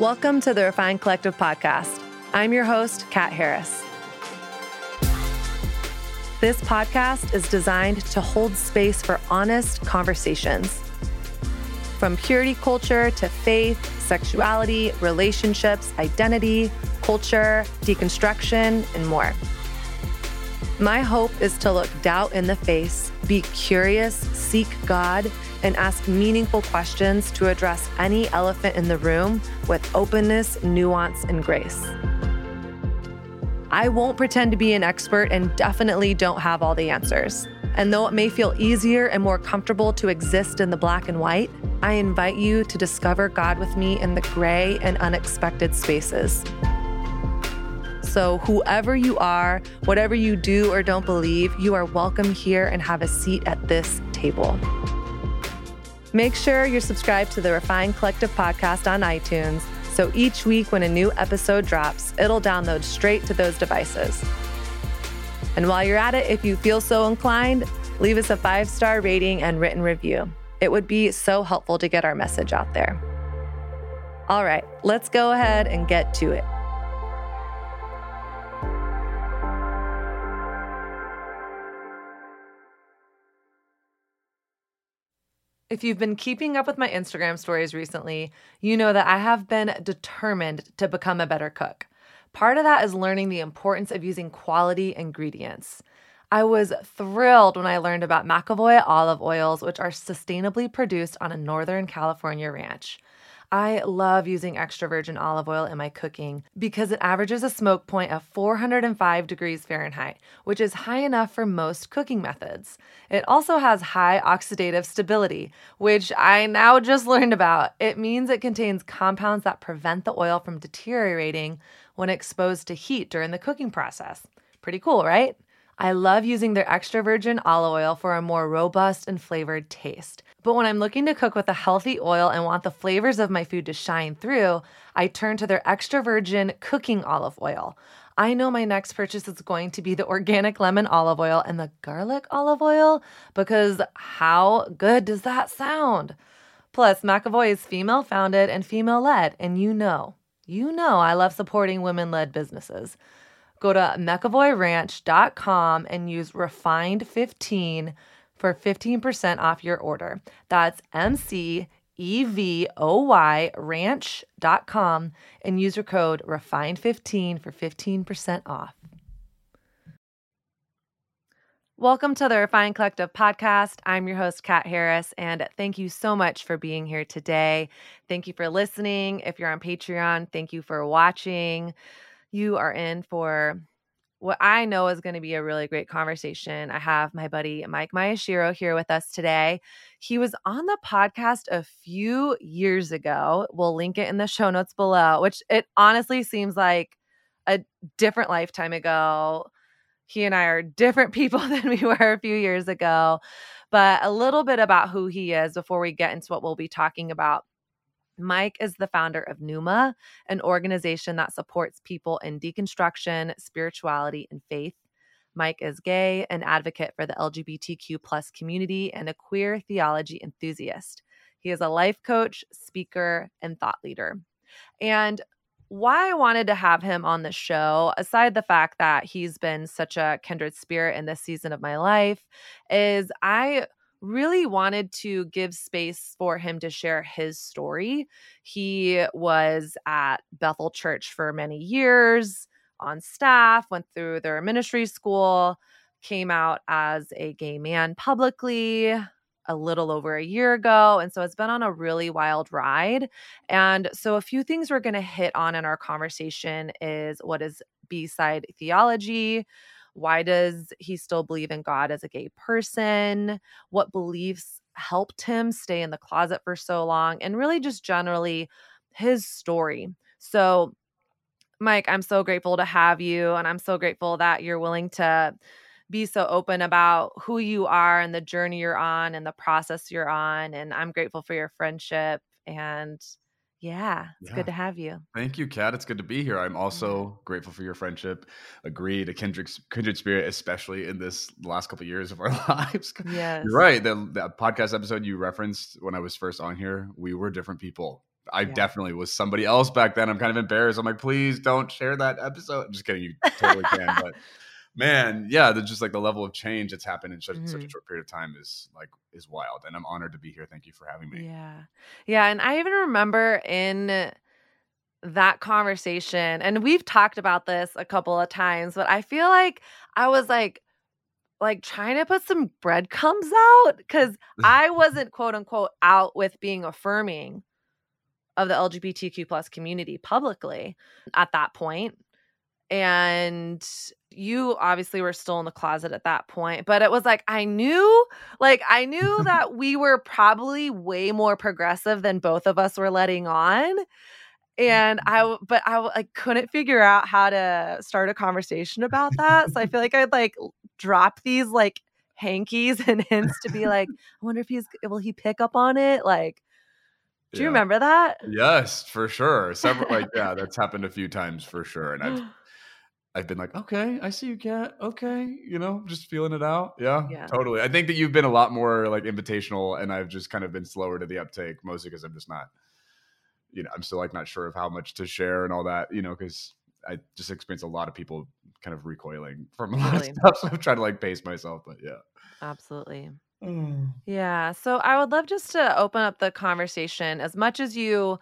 Welcome to the Refined Collective podcast. I'm your host, Kat Harris. This podcast is designed to hold space for honest conversations. From purity culture to faith, sexuality, relationships, identity, culture, deconstruction, and more. My hope is to look doubt in the face, be curious, seek God, and ask meaningful questions to address any elephant in the room with openness, nuance, and grace. I won't pretend to be an expert and definitely don't have all the answers. And though it may feel easier and more comfortable to exist in the black and white, I invite you to discover God with me in the gray and unexpected spaces. So, whoever you are, whatever you do or don't believe, you are welcome here and have a seat at this table. Make sure you're subscribed to the Refined Collective podcast on iTunes so each week when a new episode drops, it'll download straight to those devices. And while you're at it, if you feel so inclined, leave us a five star rating and written review. It would be so helpful to get our message out there. All right, let's go ahead and get to it. If you've been keeping up with my Instagram stories recently, you know that I have been determined to become a better cook. Part of that is learning the importance of using quality ingredients. I was thrilled when I learned about McEvoy olive oils, which are sustainably produced on a Northern California ranch. I love using extra virgin olive oil in my cooking because it averages a smoke point of 405 degrees Fahrenheit, which is high enough for most cooking methods. It also has high oxidative stability, which I now just learned about. It means it contains compounds that prevent the oil from deteriorating when exposed to heat during the cooking process. Pretty cool, right? I love using their extra virgin olive oil for a more robust and flavored taste. But when I'm looking to cook with a healthy oil and want the flavors of my food to shine through, I turn to their extra virgin cooking olive oil. I know my next purchase is going to be the organic lemon olive oil and the garlic olive oil because how good does that sound? Plus, McEvoy is female founded and female led, and you know, you know I love supporting women led businesses. Go to McEvoyRanch.com and use refined15 for 15% off your order. That's M C E V O Y ranch.com and use your code refined15 for 15% off. Welcome to the Refined Collective podcast. I'm your host, Kat Harris, and thank you so much for being here today. Thank you for listening. If you're on Patreon, thank you for watching you are in for what I know is going to be a really great conversation. I have my buddy Mike Maeshiro here with us today. He was on the podcast a few years ago. We'll link it in the show notes below, which it honestly seems like a different lifetime ago. He and I are different people than we were a few years ago. But a little bit about who he is before we get into what we'll be talking about. Mike is the founder of Numa, an organization that supports people in deconstruction, spirituality, and faith. Mike is gay, an advocate for the LGBTQ plus community, and a queer theology enthusiast. He is a life coach, speaker, and thought leader. And why I wanted to have him on the show, aside the fact that he's been such a kindred spirit in this season of my life, is I really wanted to give space for him to share his story. He was at Bethel Church for many years on staff, went through their ministry school, came out as a gay man publicly a little over a year ago. And so it's been on a really wild ride. And so, a few things we're going to hit on in our conversation is what is B side theology, why does he still believe in God as a gay person? What beliefs helped him stay in the closet for so long? And really just generally his story. So, Mike, I'm so grateful to have you. And I'm so grateful that you're willing to be so open about who you are and the journey you're on and the process you're on. And I'm grateful for your friendship and yeah, it's yeah. good to have you. Thank you, Kat. It's good to be here. I'm also grateful for your friendship. Agreed, a kindred, kindred spirit, especially in this last couple of years of our lives. Yes. You're right. The, the podcast episode you referenced when I was first on here, we were different people I Yeah. definitely was somebody else back then. I'm kind of embarrassed. I'm like, please don't share that episode. Just kidding, you totally can. But man, yeah, there's just like the level of change that's happened in such, such a Mhm. short period of time is like is wild. And I'm honored to be here. Thank you for having me. Yeah. Yeah. And I even remember in that conversation, and we've talked about this a couple of times, but I feel like I was like, like trying to put some breadcrumbs out because I wasn't quote unquote out with being affirming of the LGBTQ plus community publicly at that point. And you obviously were still in the closet at that point, but it was like I knew, like I knew that we were probably way more progressive than both of us were letting on. And i mm-hmm. but i like couldn't figure out how to start a conversation about that. So I feel like I'd like drop these like hankies and hints to be like, I wonder if he's will he pick up on it? Like, do you Yeah. remember that? Yes, for sure. Several like yeah, that's happened a few times for sure. And I've I've been like, okay, I see you, Kat. Okay, you know, just feeling it out. Yeah, Yeah. totally. I think that you've been a lot more like invitational, and I've just kind of been slower to the uptake, mostly because I'm just not, you know, I'm still like not sure of how much to share and all that, you know, because I just experience a lot of people kind of recoiling from a lot Totally. of stuff. So I'm trying to like pace myself, but yeah. Absolutely. Mm. Yeah. So I would love just to open up the conversation as much as you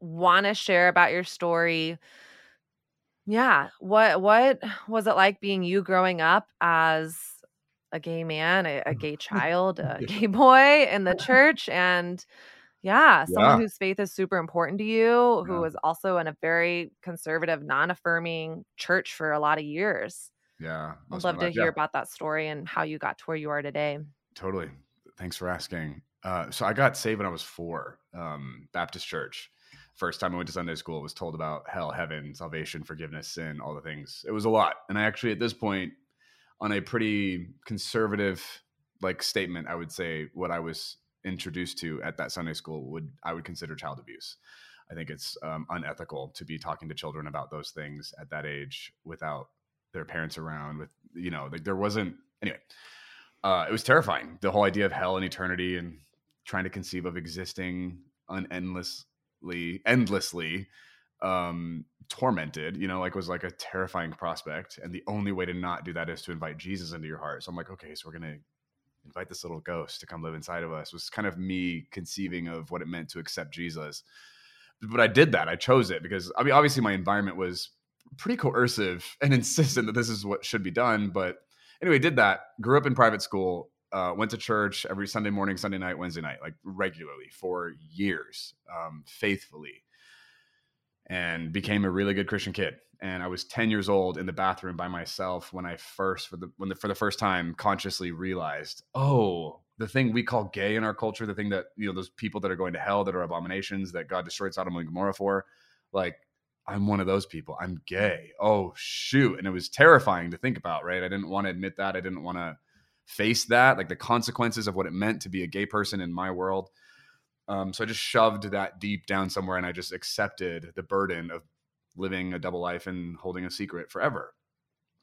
want to share about your story. Yeah. What what was it like being you growing up as a gay man, a, a gay child, a gay boy in the church and yeah, someone Yeah. whose faith is super important to you, who Yeah. was also in a very conservative, non-affirming church for a lot of years. Yeah. I'd love to life. hear Yeah. about that story and how you got to where you are today. Totally. Thanks for asking. Uh, so I got saved when I was four, um, Baptist church. First time I went to Sunday school, was told about hell, heaven, salvation, forgiveness, sin, all the things. It was a lot. And I actually, at this point, on a pretty conservative like statement, I would say what I was introduced to at that Sunday school would I would consider child abuse. I think it's um, unethical to be talking to children about those things at that age without their parents around. With you know, like there wasn't anyway uh, it was terrifying. The whole idea of hell and eternity and trying to conceive of existing unendlessly, endlessly um, tormented, you know, like was like a terrifying prospect. And the only way to not do that is to invite Jesus into your heart. So I'm like, okay, so we're going to invite this little ghost to come live inside of us was kind of me conceiving of what it meant to accept Jesus. But I did that. I chose it because I mean, obviously my environment was pretty coercive and insistent that this is what should be done. But anyway, did that. Grew up in private school. Uh, went to church every Sunday morning, Sunday night, Wednesday night, like regularly for years, um, faithfully, and became a really good Christian kid. And I was 10 years old in the bathroom by myself when I first, for the when the, for the first time, consciously realized, oh, the thing we call gay in our culture, the thing that you know, those people that are going to hell, that are abominations, that God destroyed Sodom and Gomorrah for, like I'm one of those people. I'm gay. Oh shoot. And it was terrifying to think about, right? I didn't want to admit that. I didn't want to face that, like the consequences of what it meant to be a gay person in my world. Um, so I just shoved that deep down somewhere and I just accepted the burden of living a double life and holding a secret forever.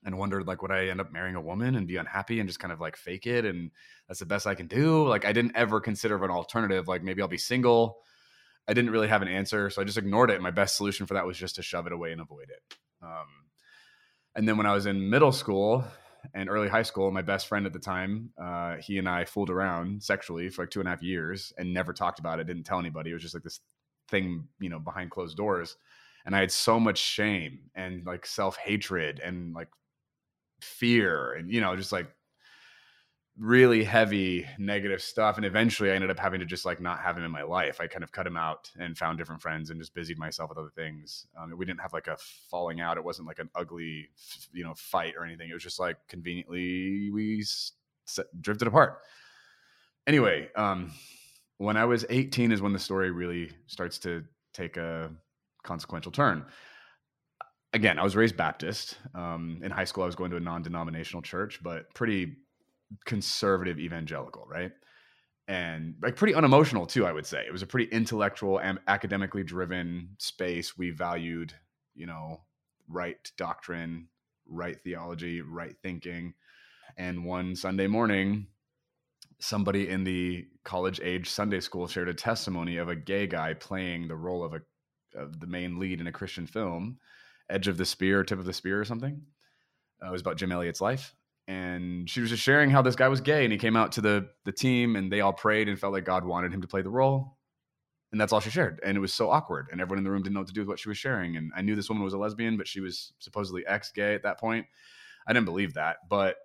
And wondered like would I end up marrying a woman and be unhappy and just kind of like fake it and that's the best I can do. Like I didn't ever consider an alternative, like maybe I'll be single. I didn't really have an answer, so I just ignored it. My best solution for that was just to shove it away and avoid it. Um, and then when I was in middle school and early high school, my best friend at the time, uh, he and I fooled around sexually for like two and a half years and never talked about it. Didn't tell anybody. It was just like this thing, you know, behind closed doors. And I had so much shame and like self hatred and like fear and you know just like really heavy negative stuff and eventually i ended up having to just like not have him in my life. I kind of cut him out and found different friends and just busied myself with other things. Um, we didn't have like a falling out. It wasn't like an ugly you know fight or anything. It was just like conveniently we s- s- drifted apart. Anyway um when i was 18 is when the story really starts to take a consequential turn. Again, I was raised Baptist. Um, in high school, I was going to a non-denominational church, but pretty conservative evangelical, right? And like pretty unemotional too, I would say. It was a pretty intellectual and academically driven space. We valued, you know, right doctrine, right theology, right thinking. And one Sunday morning, somebody in the college age Sunday school shared a testimony of a gay guy playing the role of a of the main lead in a Christian film, Edge of the Spear, Tip of the Spear, or something. Uh, it was about Jim Elliot's life, and she was just sharing how this guy was gay, and he came out to the the team, and they all prayed and felt like God wanted him to play the role, and that's all she shared, and it was so awkward, and everyone in the room didn't know what to do with what she was sharing, and I knew this woman was a lesbian, but she was supposedly ex gay at that point. I didn't believe that, but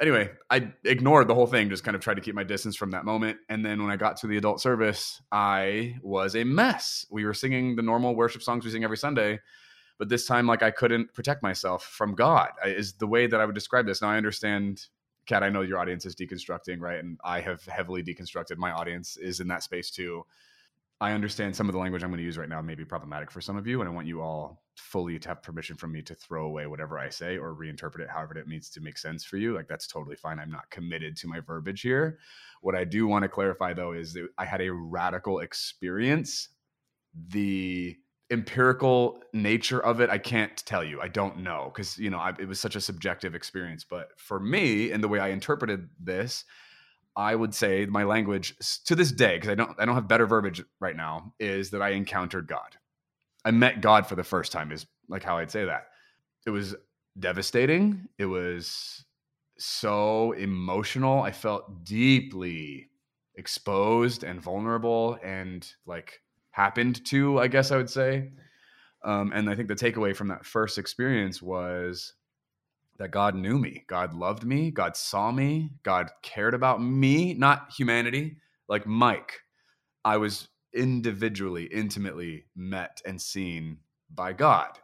anyway, I ignored the whole thing, just kind of tried to keep my distance from that moment. And then when I got to the adult service, I was a mess. We were singing the normal worship songs we sing every Sunday, but this time, like, I couldn't protect myself from God, uh, is the way that I would describe this. Now, I understand, Kat, I know your audience is deconstructing, right? And I have heavily deconstructed. My audience is in that space too. I understand some of the language I'm going to use right now may be problematic for some of you, and I want you all fully to have permission from me to throw away whatever I say or reinterpret it however it needs to make sense for you. Like that's totally fine. I'm not committed to my verbiage here. What I do want to clarify though is that I had a radical experience. The empirical nature of it, I can't tell you. I don't know because you know I, it was such a subjective experience. But for me, and the way I interpreted this, I would say my language to this day, because I don't I don't have better verbiage right now, is that I encountered God. I met God for the first time, is like how I'd say that. It was devastating. It was so emotional. I felt deeply exposed and vulnerable and like happened to, I guess I would say. Um, and I think the takeaway from that first experience was that God knew me, God loved me, God saw me, God cared about me, not humanity, like Mike. I was individually, intimately met and seen by God,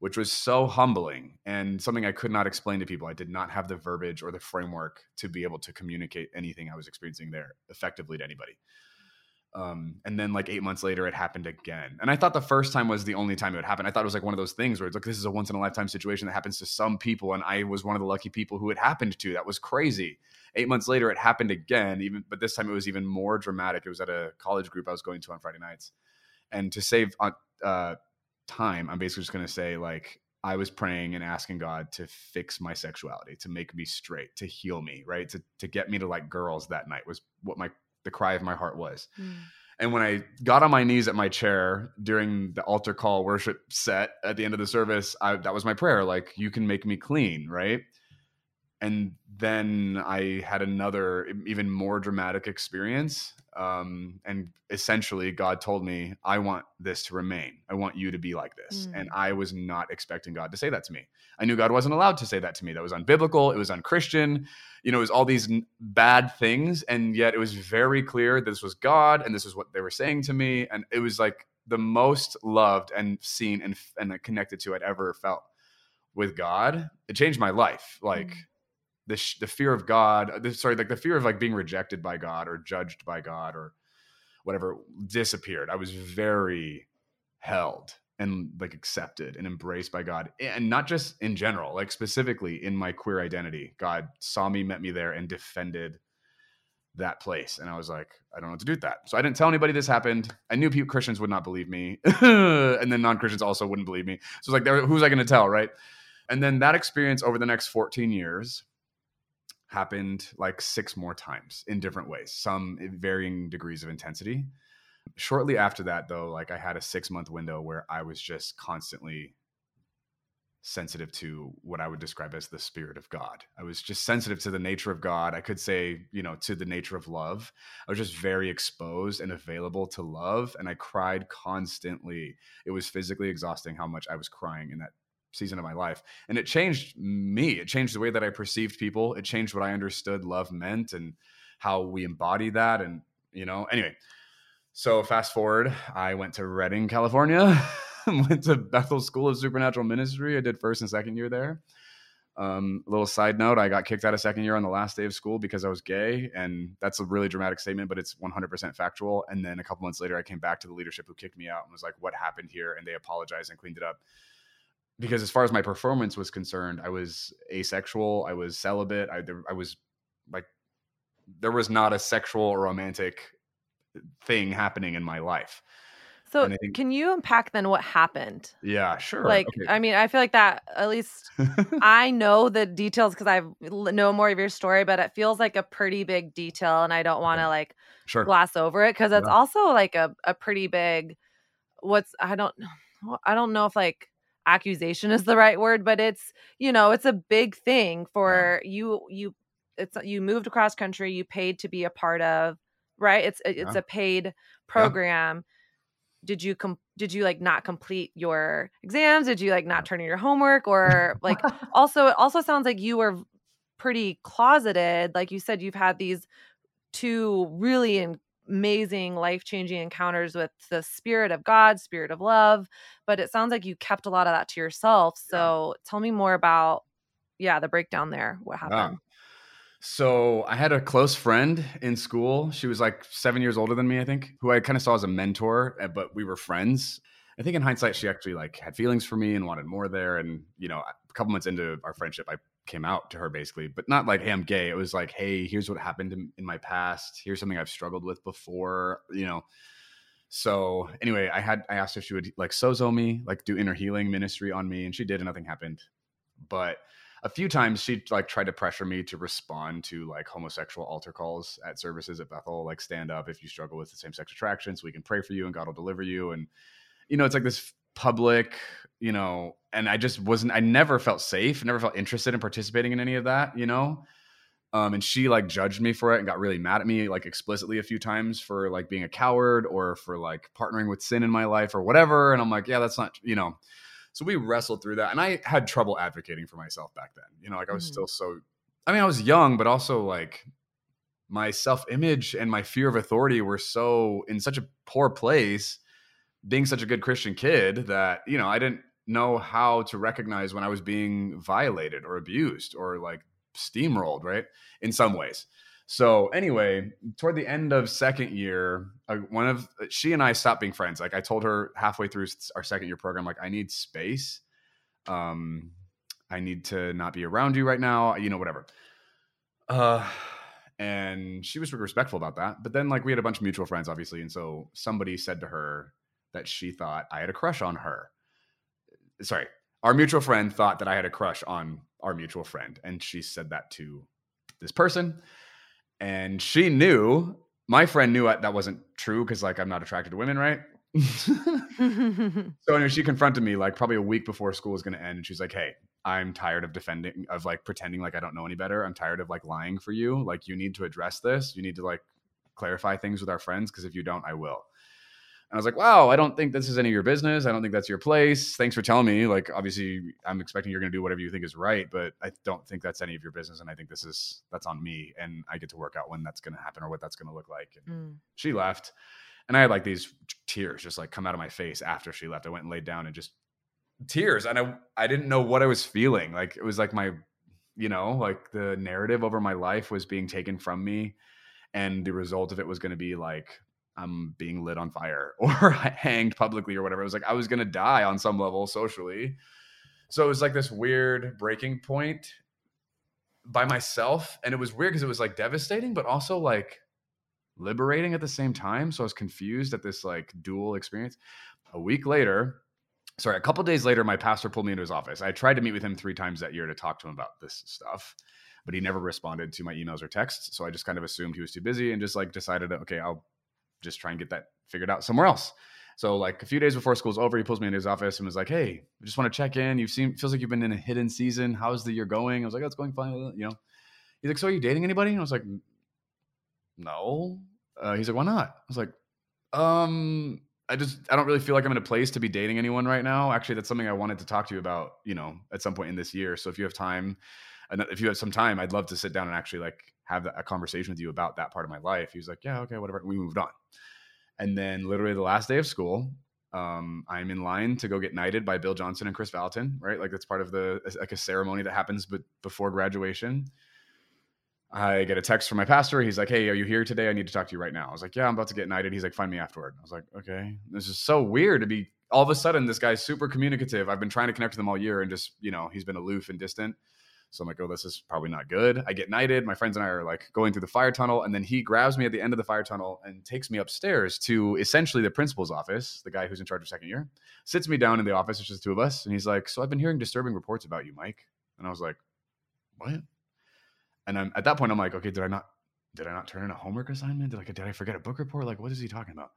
which was so humbling and something I could not explain to people. I did not have the verbiage or the framework to be able to communicate anything I was experiencing there effectively to anybody. Um, and then like eight months later, it happened again. And I thought the first time was the only time it would happen. I thought it was like one of those things where it's like this is a once in a lifetime situation that happens to some people, and I was one of the lucky people who it happened to. That was crazy. Eight months later, it happened again. Even but this time it was even more dramatic. It was at a college group I was going to on Friday nights, and to save uh, uh time, I'm basically just going to say like I was praying and asking God to fix my sexuality, to make me straight, to heal me, right, to to get me to like girls that night was what my the cry of my heart was. Mm. And when I got on my knees at my chair during the altar call worship set at the end of the service, I, that was my prayer. Like, you can make me clean, right? And then I had another, even more dramatic experience um, and essentially god told me i want this to remain. I want you to be like this. Mm. and i was not expecting god to say that to me. I knew god wasn't allowed to say that to me. That was unbiblical. It was unchristian. You know it was all these n- bad things. And yet it was very clear this was god and this was what they were saying to me. And it was like the most loved and seen and, and connected to i'd ever felt with god. It changed my life. Like mm the sh- the fear of God, uh, the, sorry, like the fear of like being rejected by God or judged by God or whatever disappeared. I was very held and like accepted and embraced by God, and not just in general, like specifically in my queer identity. God saw me, met me there, and defended that place. And I was like, I don't know what to do with that. So I didn't tell anybody this happened. I knew people, Christians would not believe me, and then non Christians also wouldn't believe me. So it's like, who's I going to tell, right? And then that experience over the next 14 years happened like six more times in different ways, some varying degrees of intensity. Shortly after that, though, like I had a six month window where I was just constantly sensitive to what I would describe as the spirit of God. I was just sensitive to the nature of God. I could say, you know, to the nature of love. I was just very exposed and available to love. And I cried constantly. It was physically exhausting how much I was crying in that season of my life. And it changed me. It changed the way that I perceived people. It changed what I understood love meant and how we embody that. And, you know, anyway. So fast forward, I went to Redding, California, went to Bethel School of Supernatural Ministry. I did first and second year there. Um, little side note, I got kicked out of second year on the last day of school because I was gay. And that's a really dramatic statement, but it's 100% factual. And then a couple months later, I came back to the leadership who kicked me out and was like, what happened here? And they apologized and cleaned it up because as far as my performance was concerned, I was asexual. I was celibate. I, I was like, there was not a sexual or romantic thing happening in my life. So think, can you unpack then what happened? Yeah, sure. Like, okay. I mean, I feel like that at least I know the details because I know more of your story, but it feels like a pretty big detail, and I don't want to like sure. gloss over it because it's Yeah. also like a a pretty big. What's I don't I don't know if like accusation is the right word, but it's you know it's a big thing for you you it's you moved across country, you paid to be a part of right. It's it's Yeah. a paid program. Did you com- did you like not complete your exams? Did you like not turn in your homework or like also it also sounds like you were pretty closeted like you said you've had these two really in- amazing life-changing encounters with the spirit of god spirit of love but it sounds like you kept a lot of that to yourself so tell me more about yeah the breakdown there what happened So I had a close friend in school. She was like seven years older than me, I think, who I kind of saw as a mentor, uh, but we were friends. I think in hindsight, she actually like had feelings for me and wanted more there. And you know, a couple months into our friendship, I came out to her basically, but not like, "Hey, I'm gay." It was like, "Hey, here's what happened in, in my past. Here's something I've struggled with before." You know. So anyway, I had I asked if she would like sozo me, like do inner healing ministry on me, and she did, and nothing happened. But a few times she like tried to pressure me to respond to like homosexual altar calls at services at Bethel, like stand up if you struggle with the same sex attraction, so we can pray for you and God will deliver you. And you know, it's like this public, you know, and I just wasn't. I never felt safe, never felt interested in participating in any of that, you know. Um, and she like judged me for it and got really mad at me like explicitly a few times for like being a coward or for like partnering with sin in my life or whatever. And I'm like, yeah, that's not, you know. So we wrestled through that, and I had trouble advocating for myself back then. You know, like I was Mhm. still so. I mean, I was young, but also like my self image and my fear of authority were so in such a poor place. Being such a good Christian kid that you know I didn't know how to recognize when I was being violated or abused or like steamrolled, right? In some ways. So anyway, toward the end of second year, uh, one of she and I stopped being friends. Like I told her halfway through our second year program, like I need space. Um, I need to not be around you right now. You know, whatever. Uh, and she was respectful about that. But then, like, we had a bunch of mutual friends, obviously, and so somebody said to her that she thought I had a crush on her. Sorry, our mutual friend thought that I had a crush on our mutual friend, and she said that to this person, and she knew. My friend knew that wasn't true because, like, I'm not attracted to women, right? So anyway, she confronted me like probably a week before school was going to end, and she's like, "Hey, I'm tired of defending, of like pretending like I don't know any better. I'm tired of like lying for you. Like, you need to address this. You need to like clarify things with our friends because if you don't, I will." And I was like, "Wow, I don't think this is any of your business. I don't think that's your place. Thanks for telling me. Like, obviously, I'm expecting you're going to do whatever you think is right, but I don't think that's any of your business. And I think this is that's on me, and I get to work out when that's going to happen or what that's going to look like." And Mm. she left and i had like these tears just like come out of my face after she left i went and laid down and just tears and i i didn't know what i was feeling like it was like my you know like the narrative over my life was being taken from me and the result of it was going to be like i'm being lit on fire or hanged publicly or whatever it was like i was to die on some level socially so it was like this weird breaking point by myself and it was weird because it was like devastating but also like liberating at the same time. So I was confused at this like dual experience. A week later, sorry, a couple days later, my pastor pulled me into his office. I tried to meet with him three times that year to talk to him about this stuff, but he never responded to my emails or texts. So I just kind of assumed he was too busy and just like decided, okay, I'll just try and get that figured out somewhere else. So like a few days before school's over, he pulls me into his office and was like, "Hey, I just want to check in. You've seen feels like you've been in a hidden season. How's the year going?" I was like, "Oh, it's going fine." You know, he's like, "So are you dating anybody?" And I was like, no. Uh, he's like, why not? I was like, um, I just I don't really feel like I'm in a place to be dating anyone right now. Actually, that's something I wanted to talk to you about, you know, at some point in this year. So if you have time, and if you have some time, I'd love to sit down and actually like have a conversation with you about that part of my life. He was like, yeah, okay, whatever. We moved on. And then literally the last day of school, um, I'm in line to go get knighted by Bill Johnson and Kris Vallotton, right? Like that's part of the like a ceremony that happens but before graduation. I get a text from my pastor. He's like, "Hey, are you here today? I need to talk to you right now." I was like, "Yeah, I'm about to get knighted." He's like, "Find me afterward." I was like, "Okay." This is so weird to be all of a sudden this guy's super communicative. I've been trying to connect with him all year, and just you know he's been aloof and distant. So I'm like, oh, this is probably not good. I get knighted. My friends and I are like going through the fire tunnel. And then he grabs me at the end of the fire tunnel and takes me upstairs to essentially the principal's office, the guy who's in charge of second year, sits me down in the office. It's just two of us. And he's like, so I've been hearing disturbing reports about you, Mike. And I was like, what? And I'm at that point, I'm like, okay, did I not, did I not turn in a homework assignment? Did, like, did I forget a book report? Like, what is he talking about?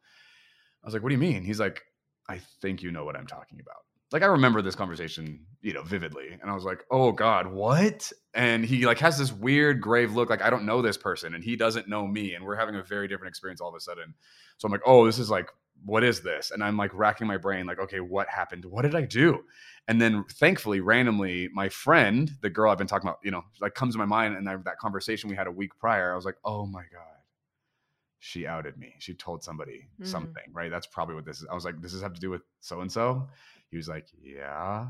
I was like, what do you mean? He's like, I think you know what I'm talking about like I remember this conversation, you know, vividly. And I was like, "Oh god, what?" And he like has this weird grave look like I don't know this person and he doesn't know me and we're having a very different experience all of a sudden. So I'm like, "Oh, this is like what is this?" And I'm like racking my brain like, "Okay, what happened? What did I do?" And then thankfully, randomly, my friend, the girl I've been talking about, you know, like comes to my mind and that conversation we had a week prior, I was like, "Oh my god." She outed me. She told somebody mm-hmm. something, right? That's probably what this is. I was like, "Does this have to do with so and so?" He was like, Yeah.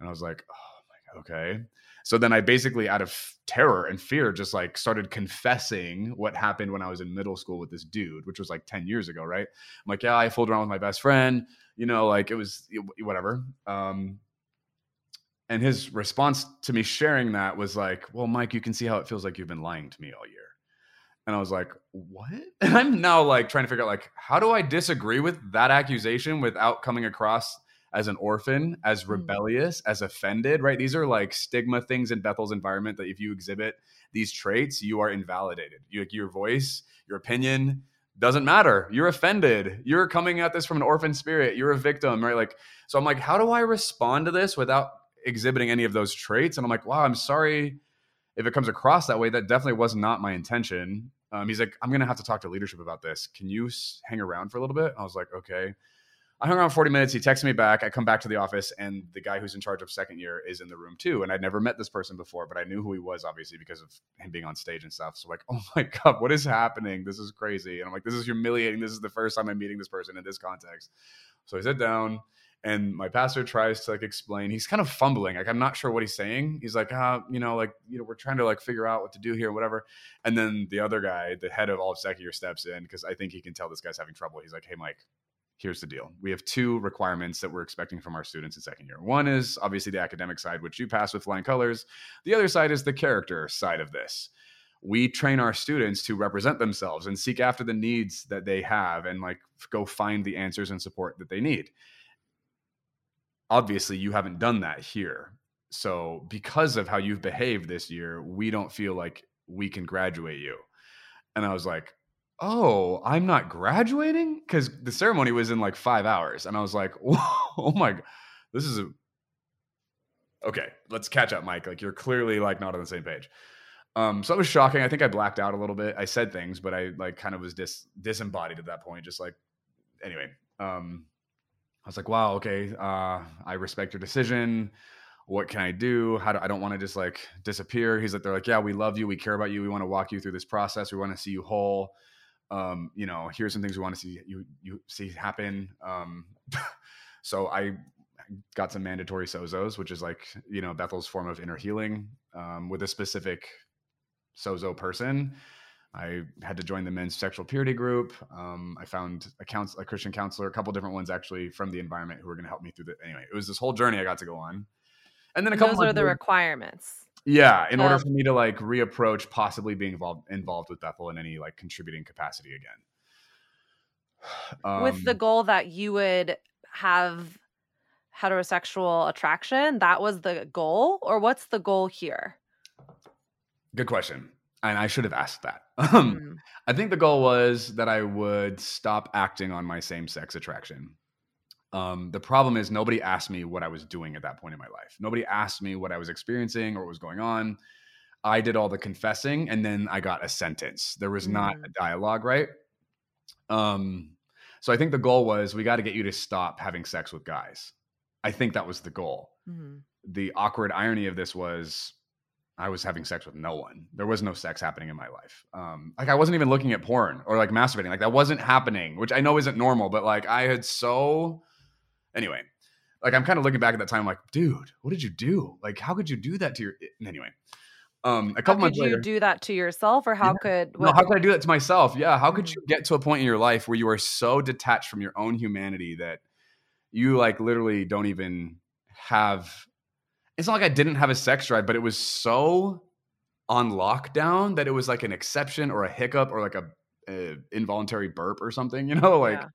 And I was like, Oh my God, okay. So then I basically, out of terror and fear, just like started confessing what happened when I was in middle school with this dude, which was like 10 years ago, right? I'm like, Yeah, I fooled around with my best friend, you know, like it was whatever. Um, and his response to me sharing that was like, Well, Mike, you can see how it feels like you've been lying to me all year. And I was like, what? And I'm now like trying to figure out like how do I disagree with that accusation without coming across as an orphan, as mm. rebellious, as offended, right? These are like stigma things in Bethel's environment that if you exhibit these traits, you are invalidated. You, your voice, your opinion doesn't matter. You're offended. You're coming at this from an orphan spirit. You're a victim, right? Like, so I'm like, how do I respond to this without exhibiting any of those traits? And I'm like, wow, I'm sorry if it comes across that way. That definitely was not my intention. Um, he's like, I'm gonna have to talk to leadership about this. Can you hang around for a little bit? I was like, okay. I hung around 40 minutes. He texts me back. I come back to the office, and the guy who's in charge of second year is in the room too. And I'd never met this person before, but I knew who he was obviously because of him being on stage and stuff. So like, oh my god, what is happening? This is crazy. And I'm like, this is humiliating. This is the first time I'm meeting this person in this context. So I sit down, and my pastor tries to like explain. He's kind of fumbling. Like I'm not sure what he's saying. He's like, ah, you know, like you know, we're trying to like figure out what to do here, whatever. And then the other guy, the head of all of second year, steps in because I think he can tell this guy's having trouble. He's like, hey, Mike here's the deal. We have two requirements that we're expecting from our students in second year. One is obviously the academic side which you pass with flying colors. The other side is the character side of this. We train our students to represent themselves and seek after the needs that they have and like go find the answers and support that they need. Obviously you haven't done that here. So because of how you've behaved this year we don't feel like we can graduate you. And i was like oh, I'm not graduating because the ceremony was in like five hours, and I was like, oh my, god, this is a okay. Let's catch up, Mike. Like you're clearly like not on the same page. Um, so it was shocking. I think I blacked out a little bit. I said things, but I like kind of was dis disembodied at that point. Just like anyway, um, I was like, wow, okay. Uh, I respect your decision. What can I do? How do I don't want to just like disappear? He's like, they're like, yeah, we love you. We care about you. We want to walk you through this process. We want to see you whole um, you know, here's some things we want to see you you see happen. Um, so I got some mandatory sozos, which is like you know Bethel's form of inner healing um, with a specific sozo person. I had to join the men's sexual purity group. Um, I found a, counsel, a Christian counselor, a couple different ones actually from the environment who were going to help me through the. Anyway, it was this whole journey I got to go on, and then a couple. Those are the requirements. Yeah, in order for me to like reapproach possibly being involved involved with Bethel in any like contributing capacity again. Um, with the um, goal that you would have heterosexual attraction, that was the goal, or what's the goal here? Good question. And I should have asked that. mm. I think the goal was that I would stop acting on my same sex attraction. Um, the problem is nobody asked me what I was doing at that point in my life. Nobody asked me what I was experiencing or what was going on. I did all the confessing and then I got a sentence. There was not mm. a dialogue, right? Um, so I think the goal was we got to get you to stop having sex with guys. I think that was the goal. Mm-hmm. The awkward irony of this was I was having sex with no one. There was no sex happening in my life. Um, like I wasn't even looking at porn or like masturbating. Like that wasn't happening, which I know isn't normal, but like I had so Anyway, like I'm kind of looking back at that time, like, dude, what did you do? Like, how could you do that to your? Anyway, um, a couple how months could later, you do that to yourself, or how yeah. could? What, no, how could I do that to myself? Yeah, how could mm. you get to a point in your life where you are so detached from your own humanity that you like literally don't even have it's not like I didn't have a sex drive, but it was so on lockdown that it was like an exception or a hiccup or like a, a involuntary burp or something, you know, like Yeah.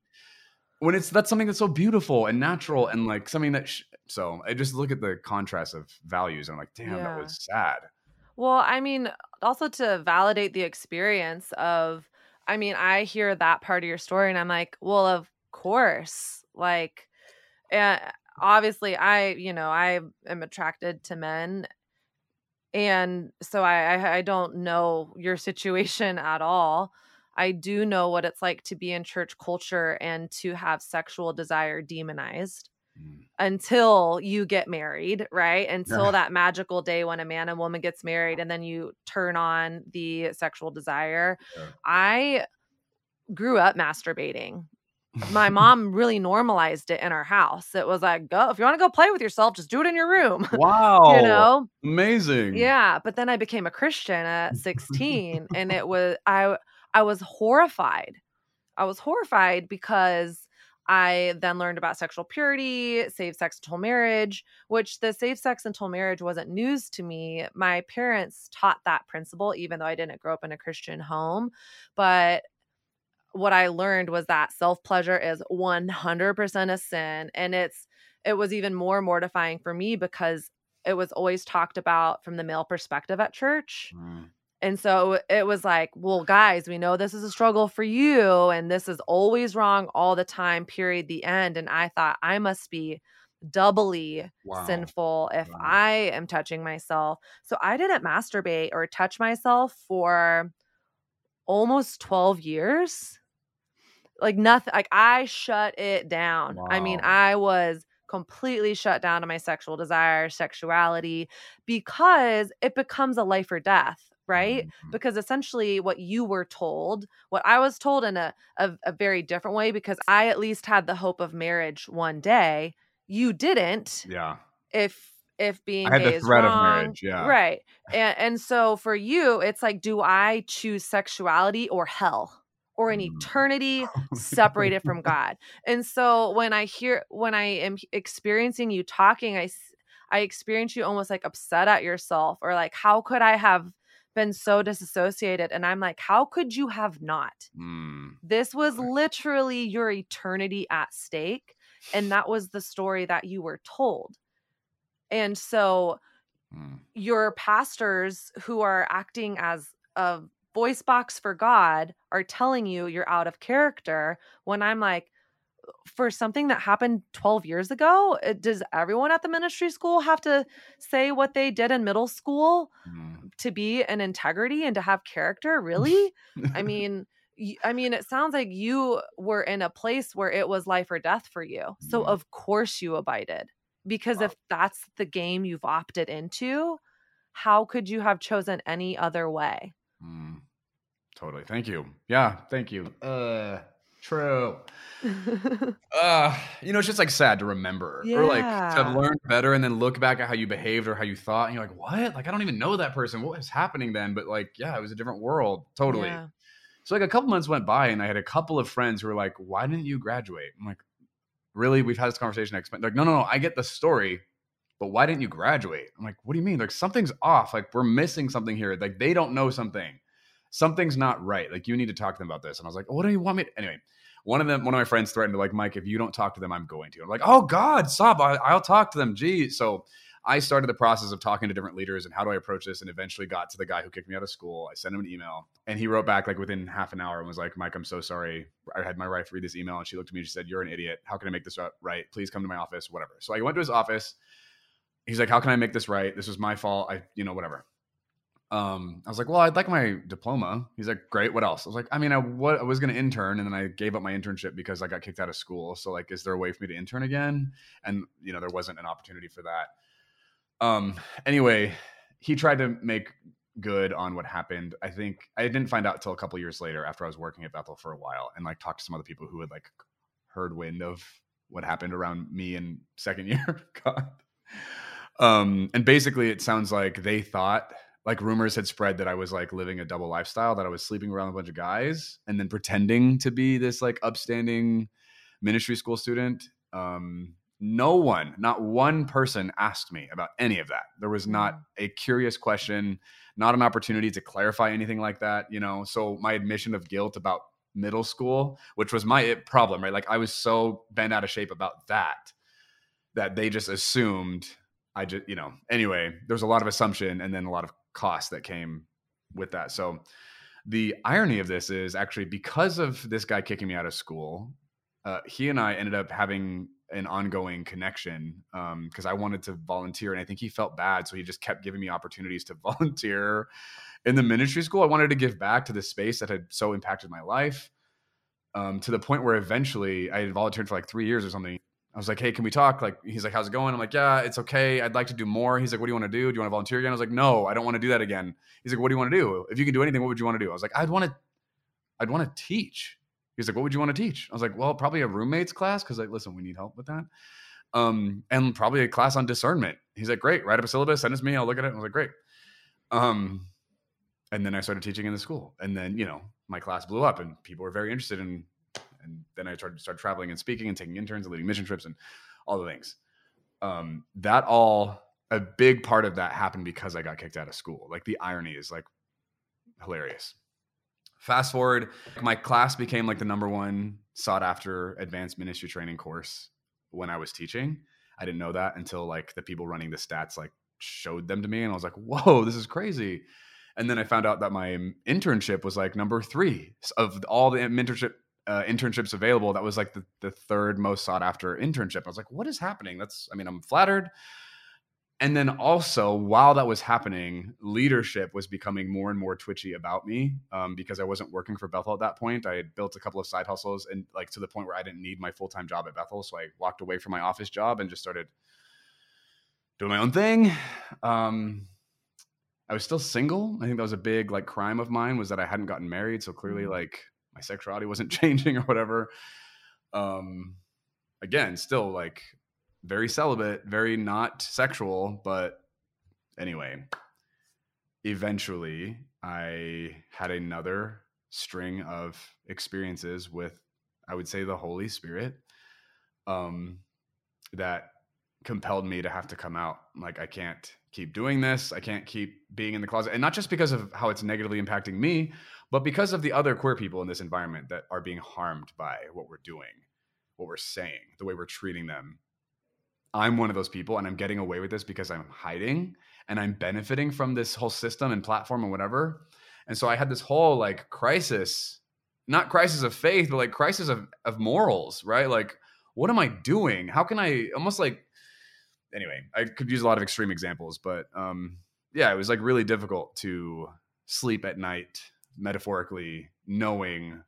When it's that's something that's so beautiful and natural and like something that sh- so I just look at the contrast of values and I'm like, damn, Yeah. that was sad. Well, I mean, also to validate the experience of, I mean, I hear that part of your story and I'm like, well, of course. Like, and obviously, I, you know, I am attracted to men. And so I, I, I don't know your situation at all. I do know what it's like to be in church culture and to have sexual desire demonized Mm. until you get married, right? Until Yeah. that magical day when a man and woman gets married and then you turn on the sexual desire. Yeah. I grew up masturbating. My mom really normalized it in our house. It was like, go if you want to go play with yourself, just do it in your room. wow. you know? Amazing. Yeah, but then I became a Christian at 16 and it was I I was horrified. I was horrified because I then learned about sexual purity, safe sex until marriage, which the safe sex until marriage wasn't news to me. My parents taught that principle even though I didn't grow up in a Christian home, but what I learned was that self-pleasure is 100% a sin and it's it was even more mortifying for me because it was always talked about from the male perspective at church. Mm. And so it was like, well, guys, we know this is a struggle for you, and this is always wrong all the time, period, the end. And I thought I must be doubly Wow. sinful if Wow. I am touching myself. So I didn't masturbate or touch myself for almost 12 years. Like nothing, like I shut it down. I mean, I was completely shut down to my sexual desire, sexuality, because it becomes a life or death, right? Mhm. Because essentially, what you were told, what I was told in a, a, a very different way, because I at least had the hope of marriage one day. You didn't Yeah. if if being I had gay the is threat of wrong, marriage, yeah. right and and so for you it's like do i choose sexuality or hell or an Mm. eternity separated from god and so when i hear when i am experiencing you talking i s- i experience you almost like upset at yourself or like how could i have been so disassociated and i'm like how could you have not Mm. this was literally your eternity at stake. And that was the story that you were told. And so Mm. your pastors who are acting as a voice box for God are telling you you're out of character when I'm like, for something that happened 12 years ago, does everyone at the ministry school have to say what they did in middle school Mm. to be an integrity and to have character? Really? I mean, i mean, it sounds like you were in a place where it was life or death for you. So Mhm. of course you abided. Because if that's the game you've opted into, how could you have chosen any other way? Mm. Totally. Thank you. Yeah. Thank you. Uh, true. uh, you know, it's just like sad to remember or like to Yeah. have learned better and then look back at how you behaved or how you thought and you're like, what? Like, I don't even know that person. What was happening then? But like, yeah, it was a different world. Totally. Yeah. So like a couple months went by and I had a couple of friends who were like, why didn't you graduate? I'm like, really? We've had this conversation. Like, no, no, no. I get the story, but why didn't you graduate? I'm like, what do you mean? Like something's off. Like we're missing something here. Like they don't know something. Something's not right. Like you need to talk to them about this. And I was like, what do you want me to? Anyway, one of them, one of my friends threatened to like, Mike, if you don't talk to them, I'm going to. I'm like, oh God, stop. I, I'll talk to them. Geez. So I started the process of talking to different leaders and how do I approach this, and eventually got to the guy who kicked me out of school. I sent him an email, and he wrote back like within half an hour and was like, "Mike, I'm so sorry. I had my wife read this email, and she looked at me and she said, "You're an idiot. How can I make this right? Please come to my office. Whatever." So I went to his office. He's like, "How can I make this right? This was my fault. I, you know, whatever." Um, I was like, "Well, I'd like my diploma." He's like, "Great. What else?" I was like, "I mean, I, what, I was going to intern, and then I gave up my internship because I got kicked out of school. So, like, is there a way for me to intern again?" And you know, there wasn't an opportunity for that um anyway he tried to make good on what happened i think i didn't find out until a couple years later after i was working at bethel for a while and like talked to some other people who had like heard wind of what happened around me in second year god um and basically it sounds like they thought like rumors had spread that i was like living a double lifestyle that i was sleeping around a bunch of guys and then pretending to be this like upstanding ministry school student um no one, not one person asked me about any of that. There was not Mm. a curious question, not an opportunity to clarify anything like that, you know. So my admission of guilt about middle school, which was my problem, right? Like I was so bent out of shape about that that they just assumed I just, you know, anyway, there was a lot of assumption and then a lot of cost that came with that. So the irony of this is actually because of this guy kicking me out of school, uh, he and I ended up having an ongoing connection because I wanted to volunteer and I think he felt bad. So he just kept giving me opportunities to volunteer in the ministry school. I wanted to give back to the space that had so impacted my life um, to the point where eventually I had volunteered for like three years or something. I was like, hey, can we talk? Like, he's like, how's it going? I'm like, yeah, it's okay. I'd like to do more. He's like, what do you want to do? Do you want to volunteer again? I was like, no, I don't want to do that again. He's like, what do you want to do? If you can do anything, what would you want to do? I was like, I'd want to, I'd want to teach. He's like, what would you want to teach? I was like, well, probably a roommates class because like, listen, we need help with that. Um, and probably a class on discernment. He's like, great, write up a syllabus, send it to me, I'll look at it. I was like, great. Um, and then I started teaching in the school, and then you know my class blew up, and people were very interested in. And then I started started traveling and speaking and taking interns and leading mission trips and all the things. Um, that all a big part of that happened because I got kicked out of school. Like the irony is like hilarious. Fast forward, my class became like the number one sought after advanced ministry training course when I was teaching. I didn't know that until like the people running the stats like showed them to me, and I was like, "Whoa, this is crazy!" And then I found out that my internship was like number three of all the mentorship uh, internships available. That was like the, the third most sought after internship. I was like, "What is happening?" That's, I mean, I'm flattered. And then also, while that was happening, leadership was becoming more and more twitchy about me um, because I wasn't working for Bethel at that point. I had built a couple of side hustles and like to the point where I didn't need my full time job at Bethel. So I walked away from my office job and just started doing my own thing. Um, I was still single. I think that was a big like crime of mine was that I hadn't gotten married. So clearly, Mm. like my sexuality wasn't changing or whatever. Um, again, still like very celibate, very not sexual, but anyway, eventually I had another string of experiences with I would say the Holy Spirit um that compelled me to have to come out. Like I can't keep doing this. I can't keep being in the closet. And not just because of how it's negatively impacting me, but because of the other queer people in this environment that are being harmed by what we're doing, what we're saying, the way we're treating them. I'm one of those people and I'm getting away with this because I'm hiding and I'm benefiting from this whole system and platform and whatever. And so I had this whole like crisis, not crisis of faith, but like crisis of, of morals, right? Like, what am I doing? How can I almost like, anyway, I could use a lot of extreme examples, but um, yeah, it was like really difficult to sleep at night, metaphorically, knowing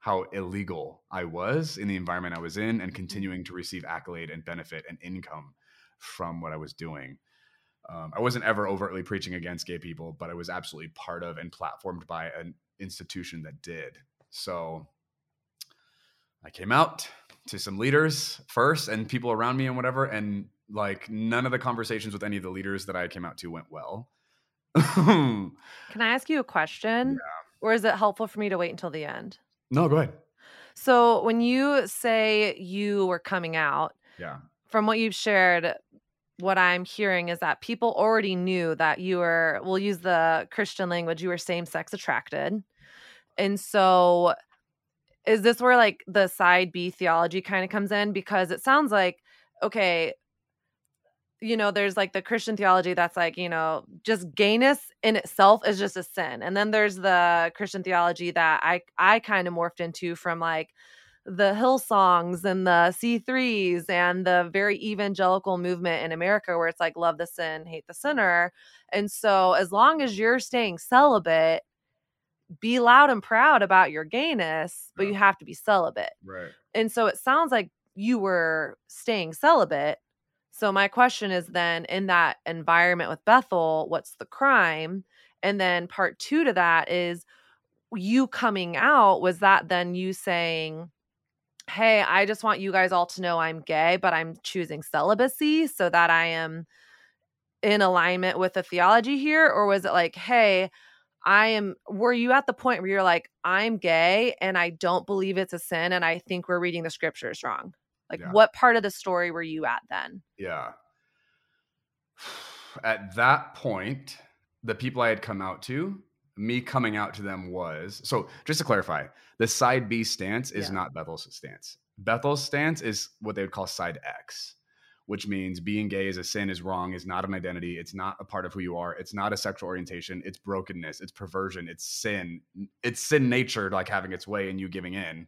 how illegal I was in the environment I was in and continuing to receive accolade and benefit and income from what I was doing. Um, I wasn't ever overtly preaching against gay people, but I was absolutely part of and platformed by an institution that did. So I came out to some leaders first and people around me and whatever. And like none of the conversations with any of the leaders that I came out to went well. Can I ask you a question? Or is it helpful for me to wait until the end? No, go ahead. So, when you say you were coming out, Yeah. from what you've shared, what I'm hearing is that people already knew that you were, we'll use the Christian language, you were same sex attracted. And so, is this where like the side B theology kind of comes in? Because it sounds like, okay, you know, there's like the Christian theology that's like, you know, just gayness in itself is just a sin. And then there's the Christian theology that I I kind of morphed into from like the Hillsongs and the C3s and the very evangelical movement in America where it's like love the sin, hate the sinner. And so as long as you're staying celibate, be loud and proud about your gayness, but you have to be celibate. Right. And so it sounds like you were staying celibate. So my question is then in that environment with Bethel, what's the crime? And then part 2 to that is you coming out was that then you saying, "Hey, I just want you guys all to know I'm gay, but I'm choosing celibacy so that I am in alignment with the theology here?" Or was it like, "Hey, I am were you at the point where you're like, I'm gay and I don't believe it's a sin and I think we're reading the scriptures wrong? Like, Yeah. what part of the story were you at then? Yeah. At that point, the people I had come out to, me coming out to them was so just to clarify, the side B stance is Yeah. not Bethel's stance. Bethel's stance is what they would call side X, which means being gay is a sin, is wrong, is not an identity, it's not a part of who you are, it's not a sexual orientation, it's brokenness, it's perversion, it's sin, it's sin nature like having its way and you giving in.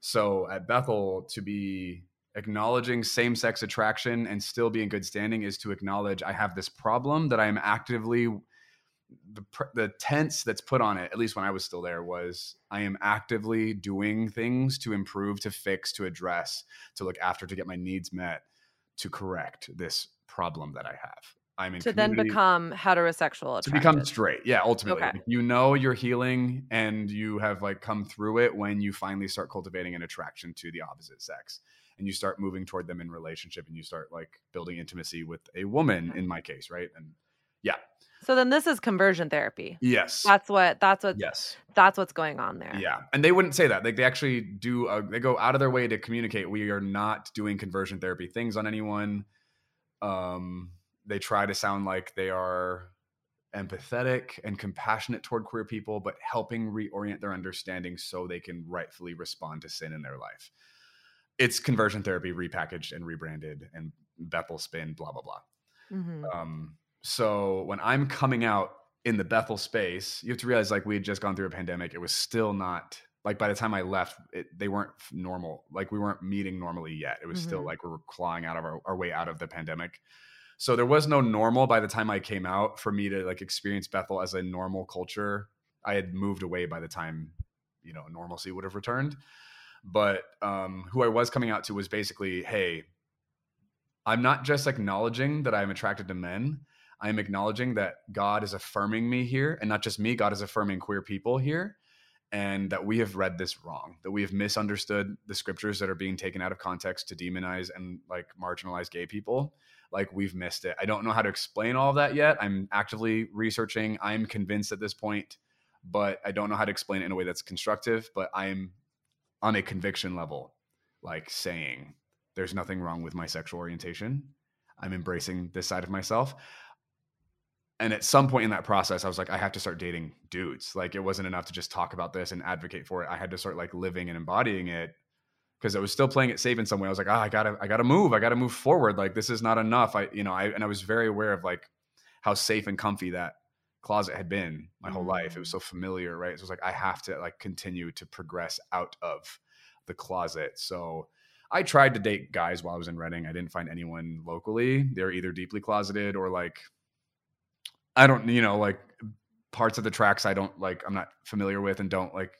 So at Bethel, to be acknowledging same sex attraction and still be in good standing is to acknowledge I have this problem that I am actively the the tense that's put on it at least when I was still there was I am actively doing things to improve to fix to address to look after to get my needs met to correct this problem that I have I'm in To then become heterosexual. to become straight yeah ultimately Okay. You know you're healing and you have like come through it when you finally start cultivating an attraction to the opposite sex and you start moving toward them in relationship and you start like building intimacy with a woman Okay. in my case right and yeah. So then this is conversion therapy. yes That's what that's what yes that's what's going on there. yeah and they wouldn't say that like they actually do uh, they go out of their way to communicate we are not doing conversion therapy things on anyone um they try to sound like they are empathetic and compassionate toward queer people but helping reorient their understanding so they can rightfully respond to sin in their life it's conversion therapy repackaged and rebranded and bethel spin blah blah blah Mhm. um, so when I'm coming out in the Bethel space, you have to realize like we had just gone through a pandemic. It was still not like by the time I left, it, they weren't normal. Like we weren't meeting normally yet. It was still Mhm. like we were clawing out of our, our way out of the pandemic. So there was no normal by the time I came out for me to like experience Bethel as a normal culture. I had moved away by the time, you know, normalcy would have returned. But um, who I was coming out to was basically, hey, I'm not just acknowledging that I'm attracted to men. I'm acknowledging that God is affirming me here, and not just me, God is affirming queer people here, and that we have read this wrong, that we have misunderstood the scriptures that are being taken out of context to demonize and like marginalize gay people. Like we've missed it. I don't know how to explain all of that yet. I'm actively researching. I'm convinced at this point, but I don't know how to explain it in a way that's constructive. But I'm on a conviction level, like saying, there's nothing wrong with my sexual orientation. I'm embracing this side of myself. And at some point in that process, I was like, I have to start dating dudes. Like it wasn't enough to just talk about this and advocate for it. I had to start like living and embodying it because I was still playing it safe in some way. I was like, ah, I gotta, I gotta move. I gotta move forward. Like this is not enough. I, you know, I and I was very aware of like how safe and comfy that closet had been my whole life. It was so familiar, right? So it was like I have to like continue to progress out of the closet. So I tried to date guys while I was in Redding. I didn't find anyone locally. They're either deeply closeted or like I don't, you know, like parts of the tracks I don't like I'm not familiar with and don't like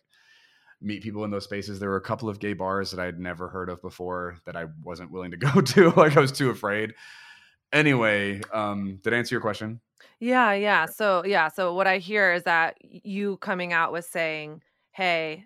meet people in those spaces. There were a couple of gay bars that I'd never heard of before that I wasn't willing to go to. like I was too afraid. Anyway, um, did I answer your question? Yeah, yeah. So yeah, so what I hear is that you coming out with saying, "Hey,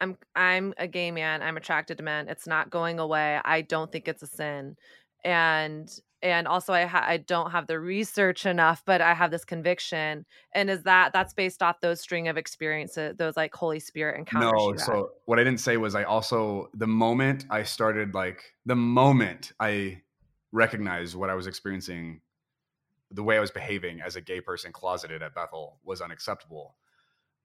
I'm I'm a gay man. I'm attracted to men. It's not going away. I don't think it's a sin." And and also I ha- I don't have the research enough, but I have this conviction. And is that that's based off those string of experiences, those like Holy Spirit encounters? No, had? so what I didn't say was I also the moment I started like the moment I recognized what I was experiencing, the way I was behaving as a gay person closeted at Bethel was unacceptable.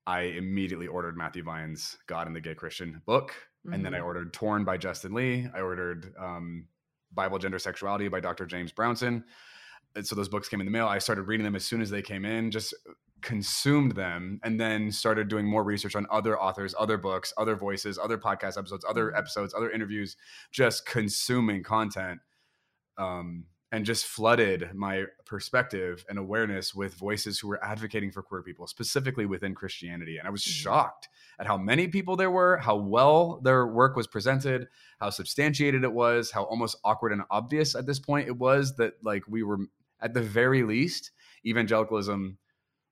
I immediately ordered Matthew Vines' God and the Gay Christian book, and then I Mhm. ordered Torn by Justin Lee. I ordered um, Bible Gender Sexuality by Dr. James Brownson. And so those books came in the mail. I started reading them as soon as they came in. Just consumed them and then started doing more research on other authors, other books, other voices, other podcast episodes, other episodes, other interviews, just consuming content. Um, and just flooded my perspective and awareness with voices who were advocating for queer people, specifically within Christianity. And I was Mhm. shocked at how many people there were, how well their work was presented, how substantiated it was, how almost awkward and obvious at this point it was that, like, we were at the very least, evangelicalism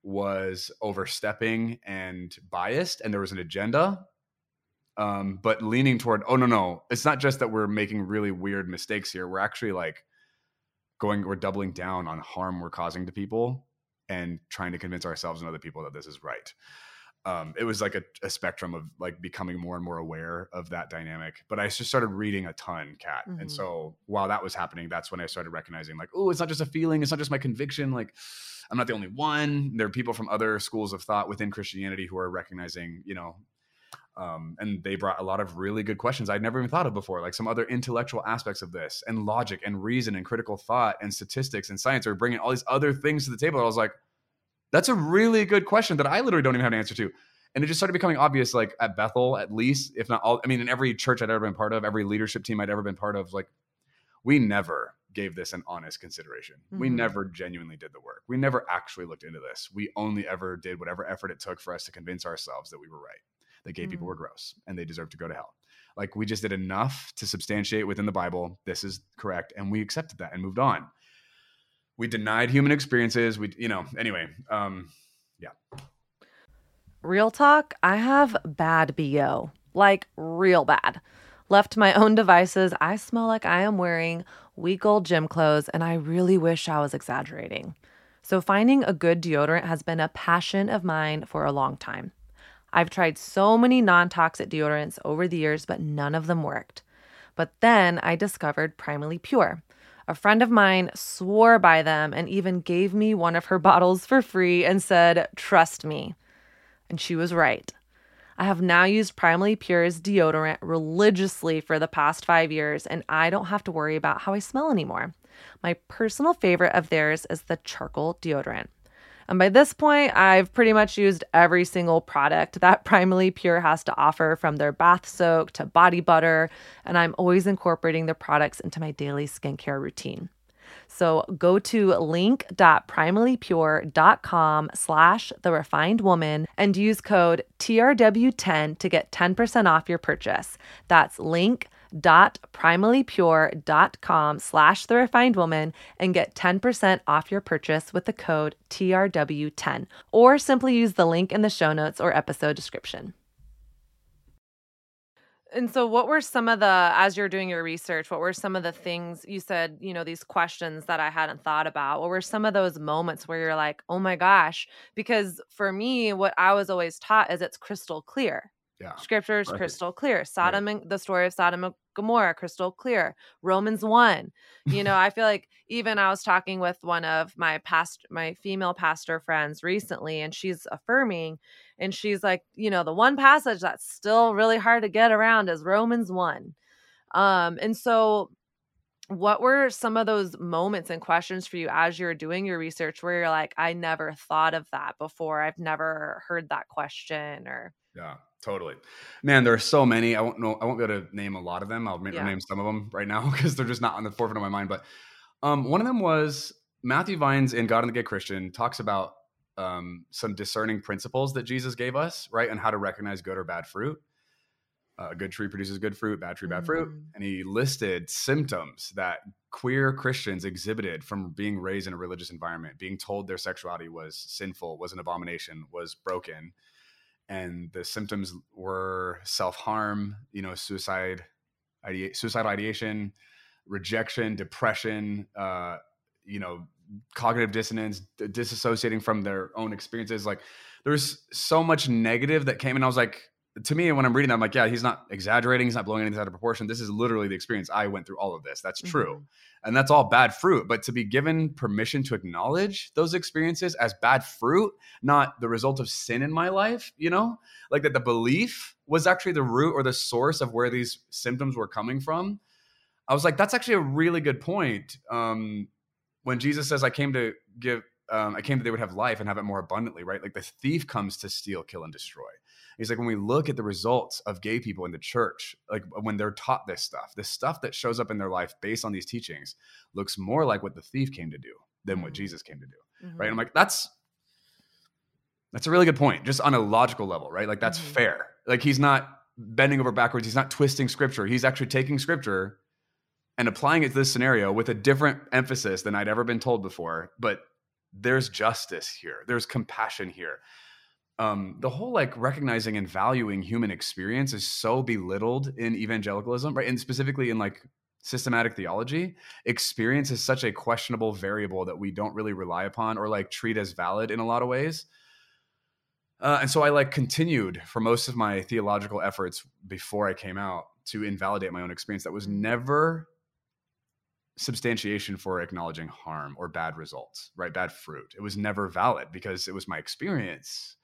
was overstepping and biased, and there was an agenda. Um, but leaning toward, oh no, no, it's not just that we're making really weird mistakes here. We're actually like going, we're doubling down on harm we're causing to people and trying to convince ourselves and other people that this is right. um, it was like a, a, spectrum of like becoming more and more aware of that dynamic. But I just started reading a ton, Kat Mm-hmm. And so while that was happening, that's when I started recognizing like, oh, it's not just a feeling, it's not just my conviction. Like I'm not the only one. There are people from other schools of thought within Christianity who are recognizing, you know, um, and they brought a lot of really good questions I'd never even thought of before, like some other intellectual aspects of this, and logic, and reason, and critical thought, and statistics, and science are bringing all these other things to the table. I was like, that's a really good question that I literally don't even have an answer to. And it just started becoming obvious, like at Bethel, at least, if not all. I mean, in every church I'd ever been part of, every leadership team I'd ever been part of, like we never gave this an honest consideration. Mm-hmm. We never genuinely did the work. We never actually looked into this. We only ever did whatever effort it took for us to convince ourselves that we were right that gay mm. people were gross and they deserve to go to hell. Like we just did enough to substantiate within the Bible, this is correct. And we accepted that and moved on. We denied human experiences. We, you know, anyway, um, yeah. Real talk, I have bad BO, like real bad. Left to my own devices, I smell like I am wearing week old gym clothes, and I really wish I was exaggerating. So, finding a good deodorant has been a passion of mine for a long time. I've tried so many non toxic deodorants over the years, but none of them worked. But then I discovered Primally Pure. A friend of mine swore by them and even gave me one of her bottles for free and said, Trust me. And she was right. I have now used Primally Pure's deodorant religiously for the past five years, and I don't have to worry about how I smell anymore. My personal favorite of theirs is the charcoal deodorant. And by this point, I've pretty much used every single product that Primally Pure has to offer from their bath soak to body butter, and I'm always incorporating their products into my daily skincare routine. So go to link.primallypure.com slash the refined woman and use code TRW10 to get 10% off your purchase. That's link primallypure.com slash the refined woman and get 10% off your purchase with the code TRW10 or simply use the link in the show notes or episode description. And so what were some of the as you're doing your research, what were some of the things you said, you know, these questions that I hadn't thought about? What were some of those moments where you're like, "Oh my gosh," because for me what I was always taught is it's crystal clear yeah. Scripture is right. crystal clear. Sodom right. and the story of Sodom and Gomorrah, crystal clear. Romans 1. You know, I feel like even I was talking with one of my past my female pastor friends recently, and she's affirming, and she's like, you know, the one passage that's still really hard to get around is Romans 1. Um, and so what were some of those moments and questions for you as you're doing your research where you're like, I never thought of that before. I've never heard that question or yeah Totally, man. There are so many. I won't know. I won't be able to name a lot of them. I'll yeah. name some of them right now because they're just not on the forefront of my mind. But um, one of them was Matthew Vines in God and the Gay Christian talks about um, some discerning principles that Jesus gave us, right, and how to recognize good or bad fruit. Uh, a good tree produces good fruit, bad tree, bad fruit. Mm. And he listed symptoms that queer Christians exhibited from being raised in a religious environment, being told their sexuality was sinful, was an abomination, was broken and the symptoms were self-harm you know suicide idea, suicidal ideation rejection depression uh, you know cognitive dissonance disassociating from their own experiences like there's so much negative that came and i was like to me, when I'm reading that, I'm like, yeah, he's not exaggerating. He's not blowing anything out of proportion. This is literally the experience. I went through all of this. That's true. Mm-hmm. And that's all bad fruit. But to be given permission to acknowledge those experiences as bad fruit, not the result of sin in my life, you know, like that the belief was actually the root or the source of where these symptoms were coming from. I was like, that's actually a really good point. Um, when Jesus says, I came to give, um, I came that they would have life and have it more abundantly, right? Like the thief comes to steal, kill, and destroy. He's like, when we look at the results of gay people in the church, like when they're taught this stuff, the stuff that shows up in their life based on these teachings looks more like what the thief came to do than what mm-hmm. Jesus came to do. Mm-hmm. Right. And I'm like, that's that's a really good point, just on a logical level, right? Like that's mm-hmm. fair. Like he's not bending over backwards, he's not twisting scripture. He's actually taking scripture and applying it to this scenario with a different emphasis than I'd ever been told before. But there's justice here, there's compassion here um, the whole like recognizing and valuing human experience is so belittled in evangelicalism, right? And specifically in like systematic theology, experience is such a questionable variable that we don't really rely upon or like treat as valid in a lot of ways. Uh, and so I like continued for most of my theological efforts before I came out to invalidate my own experience. That was never substantiation for acknowledging harm or bad results, right? Bad fruit. It was never valid because it was my experience.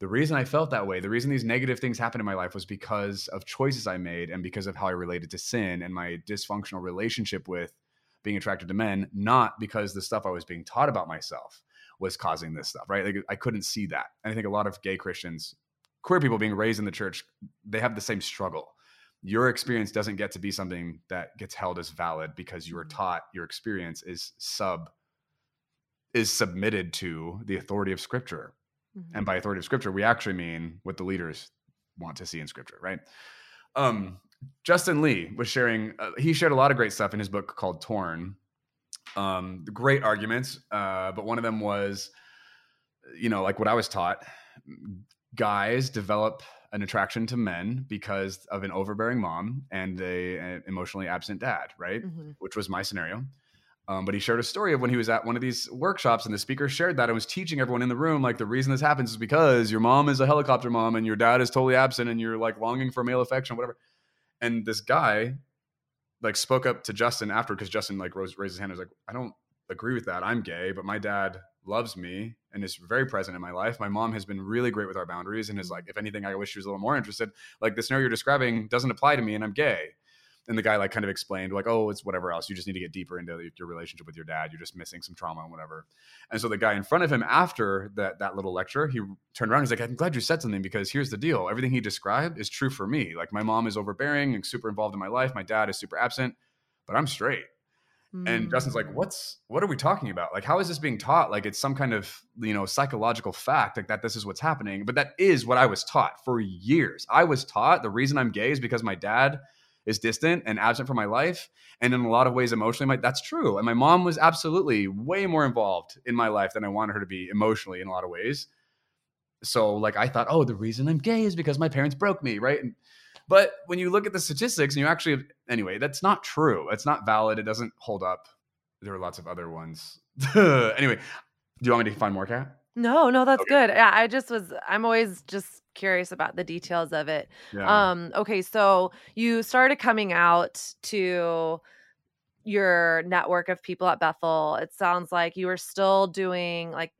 The reason I felt that way, the reason these negative things happened in my life was because of choices I made and because of how I related to sin and my dysfunctional relationship with being attracted to men, not because the stuff I was being taught about myself was causing this stuff, right? Like I couldn't see that. And I think a lot of gay Christians, queer people being raised in the church, they have the same struggle your experience doesn't get to be something that gets held as valid because you were mm-hmm. taught your experience is sub is submitted to the authority of scripture mm-hmm. and by authority of scripture we actually mean what the leaders want to see in scripture right um justin lee was sharing uh, he shared a lot of great stuff in his book called torn um great arguments uh but one of them was you know like what i was taught guys develop an attraction to men because of an overbearing mom and a, an emotionally absent dad, right? Mm-hmm. Which was my scenario. Um, but he shared a story of when he was at one of these workshops, and the speaker shared that and was teaching everyone in the room like the reason this happens is because your mom is a helicopter mom and your dad is totally absent and you're like longing for male affection, whatever. And this guy like spoke up to Justin after because Justin like rose, raised his hand and was like, I don't agree with that. I'm gay, but my dad loves me and is very present in my life. My mom has been really great with our boundaries and is like, if anything, I wish she was a little more interested. Like the scenario you're describing doesn't apply to me and I'm gay. And the guy like kind of explained like, oh, it's whatever else. You just need to get deeper into your relationship with your dad. You're just missing some trauma and whatever. And so the guy in front of him after that that little lecture, he turned around. He's like, I'm glad you said something because here's the deal. Everything he described is true for me. Like my mom is overbearing and super involved in my life. My dad is super absent, but I'm straight and Justin's like, mm. "What's what are we talking about? Like, how is this being taught? Like, it's some kind of you know psychological fact, like that this is what's happening. But that is what I was taught for years. I was taught the reason I'm gay is because my dad is distant and absent from my life, and in a lot of ways, emotionally, my, that's true. And my mom was absolutely way more involved in my life than I wanted her to be emotionally in a lot of ways. So, like, I thought, oh, the reason I'm gay is because my parents broke me, right? And, but when you look at the statistics and you actually, anyway, that's not true. It's not valid. It doesn't hold up. There are lots of other ones. anyway, do you want me to find more, Kat No, no, that's okay. good. Yeah, I just was, I'm always just curious about the details of it. Yeah. Um, okay, so you started coming out to your network of people at Bethel. It sounds like you were still doing like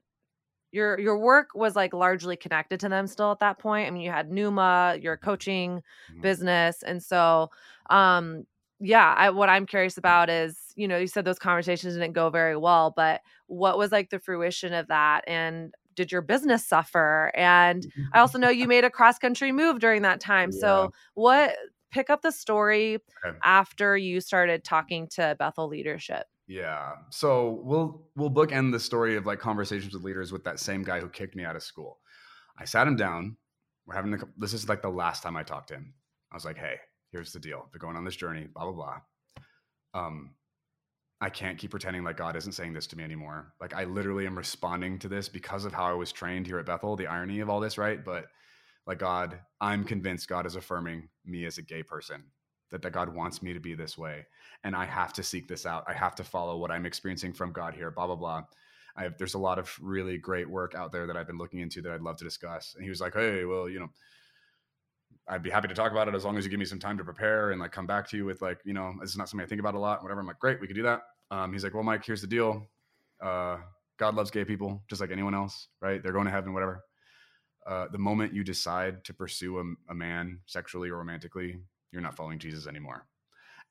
your your work was like largely connected to them still at that point. I mean, you had Numa, your coaching mm-hmm. business, and so um yeah, I, what I'm curious about is, you know, you said those conversations didn't go very well, but what was like the fruition of that and did your business suffer? And I also know you made a cross country move during that time. Yeah. So, what pick up the story okay. after you started talking to Bethel leadership? Yeah. So we'll we'll bookend the story of like conversations with leaders with that same guy who kicked me out of school. I sat him down. We're having a, this is like the last time I talked to him. I was like, hey, here's the deal. They're going on this journey, blah blah blah. Um, I can't keep pretending like God isn't saying this to me anymore. Like I literally am responding to this because of how I was trained here at Bethel. The irony of all this, right? But like God, I'm convinced God is affirming me as a gay person that, that God wants me to be this way. And I have to seek this out. I have to follow what I'm experiencing from God here, blah, blah, blah. Have, there's a lot of really great work out there that I've been looking into that I'd love to discuss. And he was like, Hey, well, you know, I'd be happy to talk about it as long as you give me some time to prepare and like come back to you with like, you know, this is not something I think about a lot, whatever. I'm like, great, we could do that. Um, he's like, well, Mike, here's the deal. Uh, God loves gay people just like anyone else, right? They're going to heaven, whatever. Uh, the moment you decide to pursue a, a man sexually or romantically, you're not following Jesus anymore.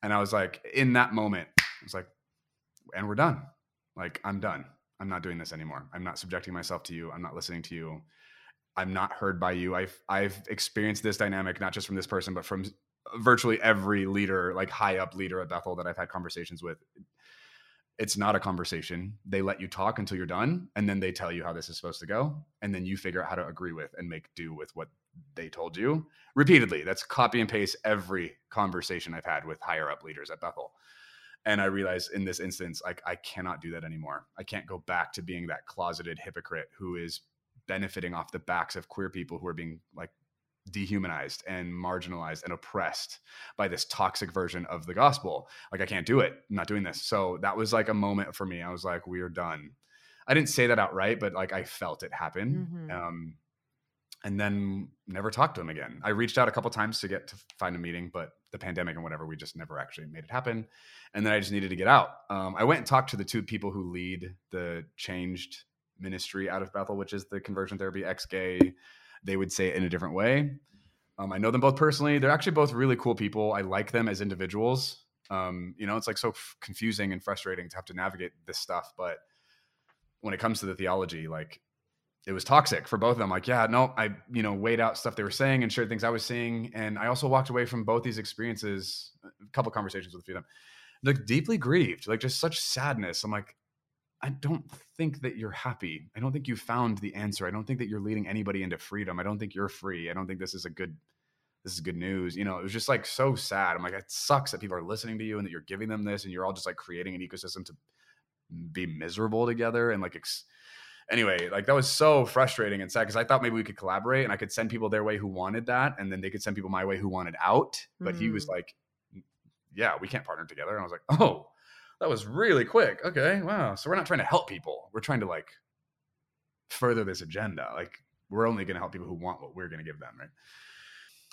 And I was like, in that moment, I was like, and we're done. Like, I'm done. I'm not doing this anymore. I'm not subjecting myself to you. I'm not listening to you. I'm not heard by you. I've I've experienced this dynamic not just from this person, but from virtually every leader, like high up leader at Bethel that I've had conversations with. It's not a conversation. They let you talk until you're done, and then they tell you how this is supposed to go, and then you figure out how to agree with and make do with what they told you repeatedly. That's copy and paste every conversation I've had with higher up leaders at Bethel. And I realized in this instance, like I cannot do that anymore. I can't go back to being that closeted hypocrite who is benefiting off the backs of queer people who are being like dehumanized and marginalized and oppressed by this toxic version of the gospel. Like I can't do it. I'm not doing this. So that was like a moment for me. I was like, we are done. I didn't say that outright, but like I felt it happen. Mm-hmm. Um, and then never talked to him again. I reached out a couple times to get to find a meeting, but the pandemic and whatever, we just never actually made it happen. And then I just needed to get out. Um, I went and talked to the two people who lead the changed ministry out of Bethel, which is the conversion therapy ex gay. They would say it in a different way. Um, I know them both personally. They're actually both really cool people. I like them as individuals. Um, you know, it's like so f- confusing and frustrating to have to navigate this stuff. But when it comes to the theology, like it was toxic for both of them. Like, yeah, no, I, you know, weighed out stuff they were saying and shared things I was seeing. And I also walked away from both these experiences, a couple conversations with a few of them, like deeply grieved, like just such sadness. I'm like, I don't think that you're happy. I don't think you found the answer. I don't think that you're leading anybody into freedom. I don't think you're free. I don't think this is a good this is good news. You know, it was just like so sad. I'm like, it sucks that people are listening to you and that you're giving them this and you're all just like creating an ecosystem to be miserable together and like ex- anyway, like that was so frustrating and sad because I thought maybe we could collaborate and I could send people their way who wanted that, and then they could send people my way who wanted out. But mm. he was mm. like, "Yeah, we can't partner together." And I was like, "Oh, that was really quick. Okay, wow. So we're not trying to help people. We're trying to like further this agenda. Like we're only going to help people who want what we're going to give them, right?"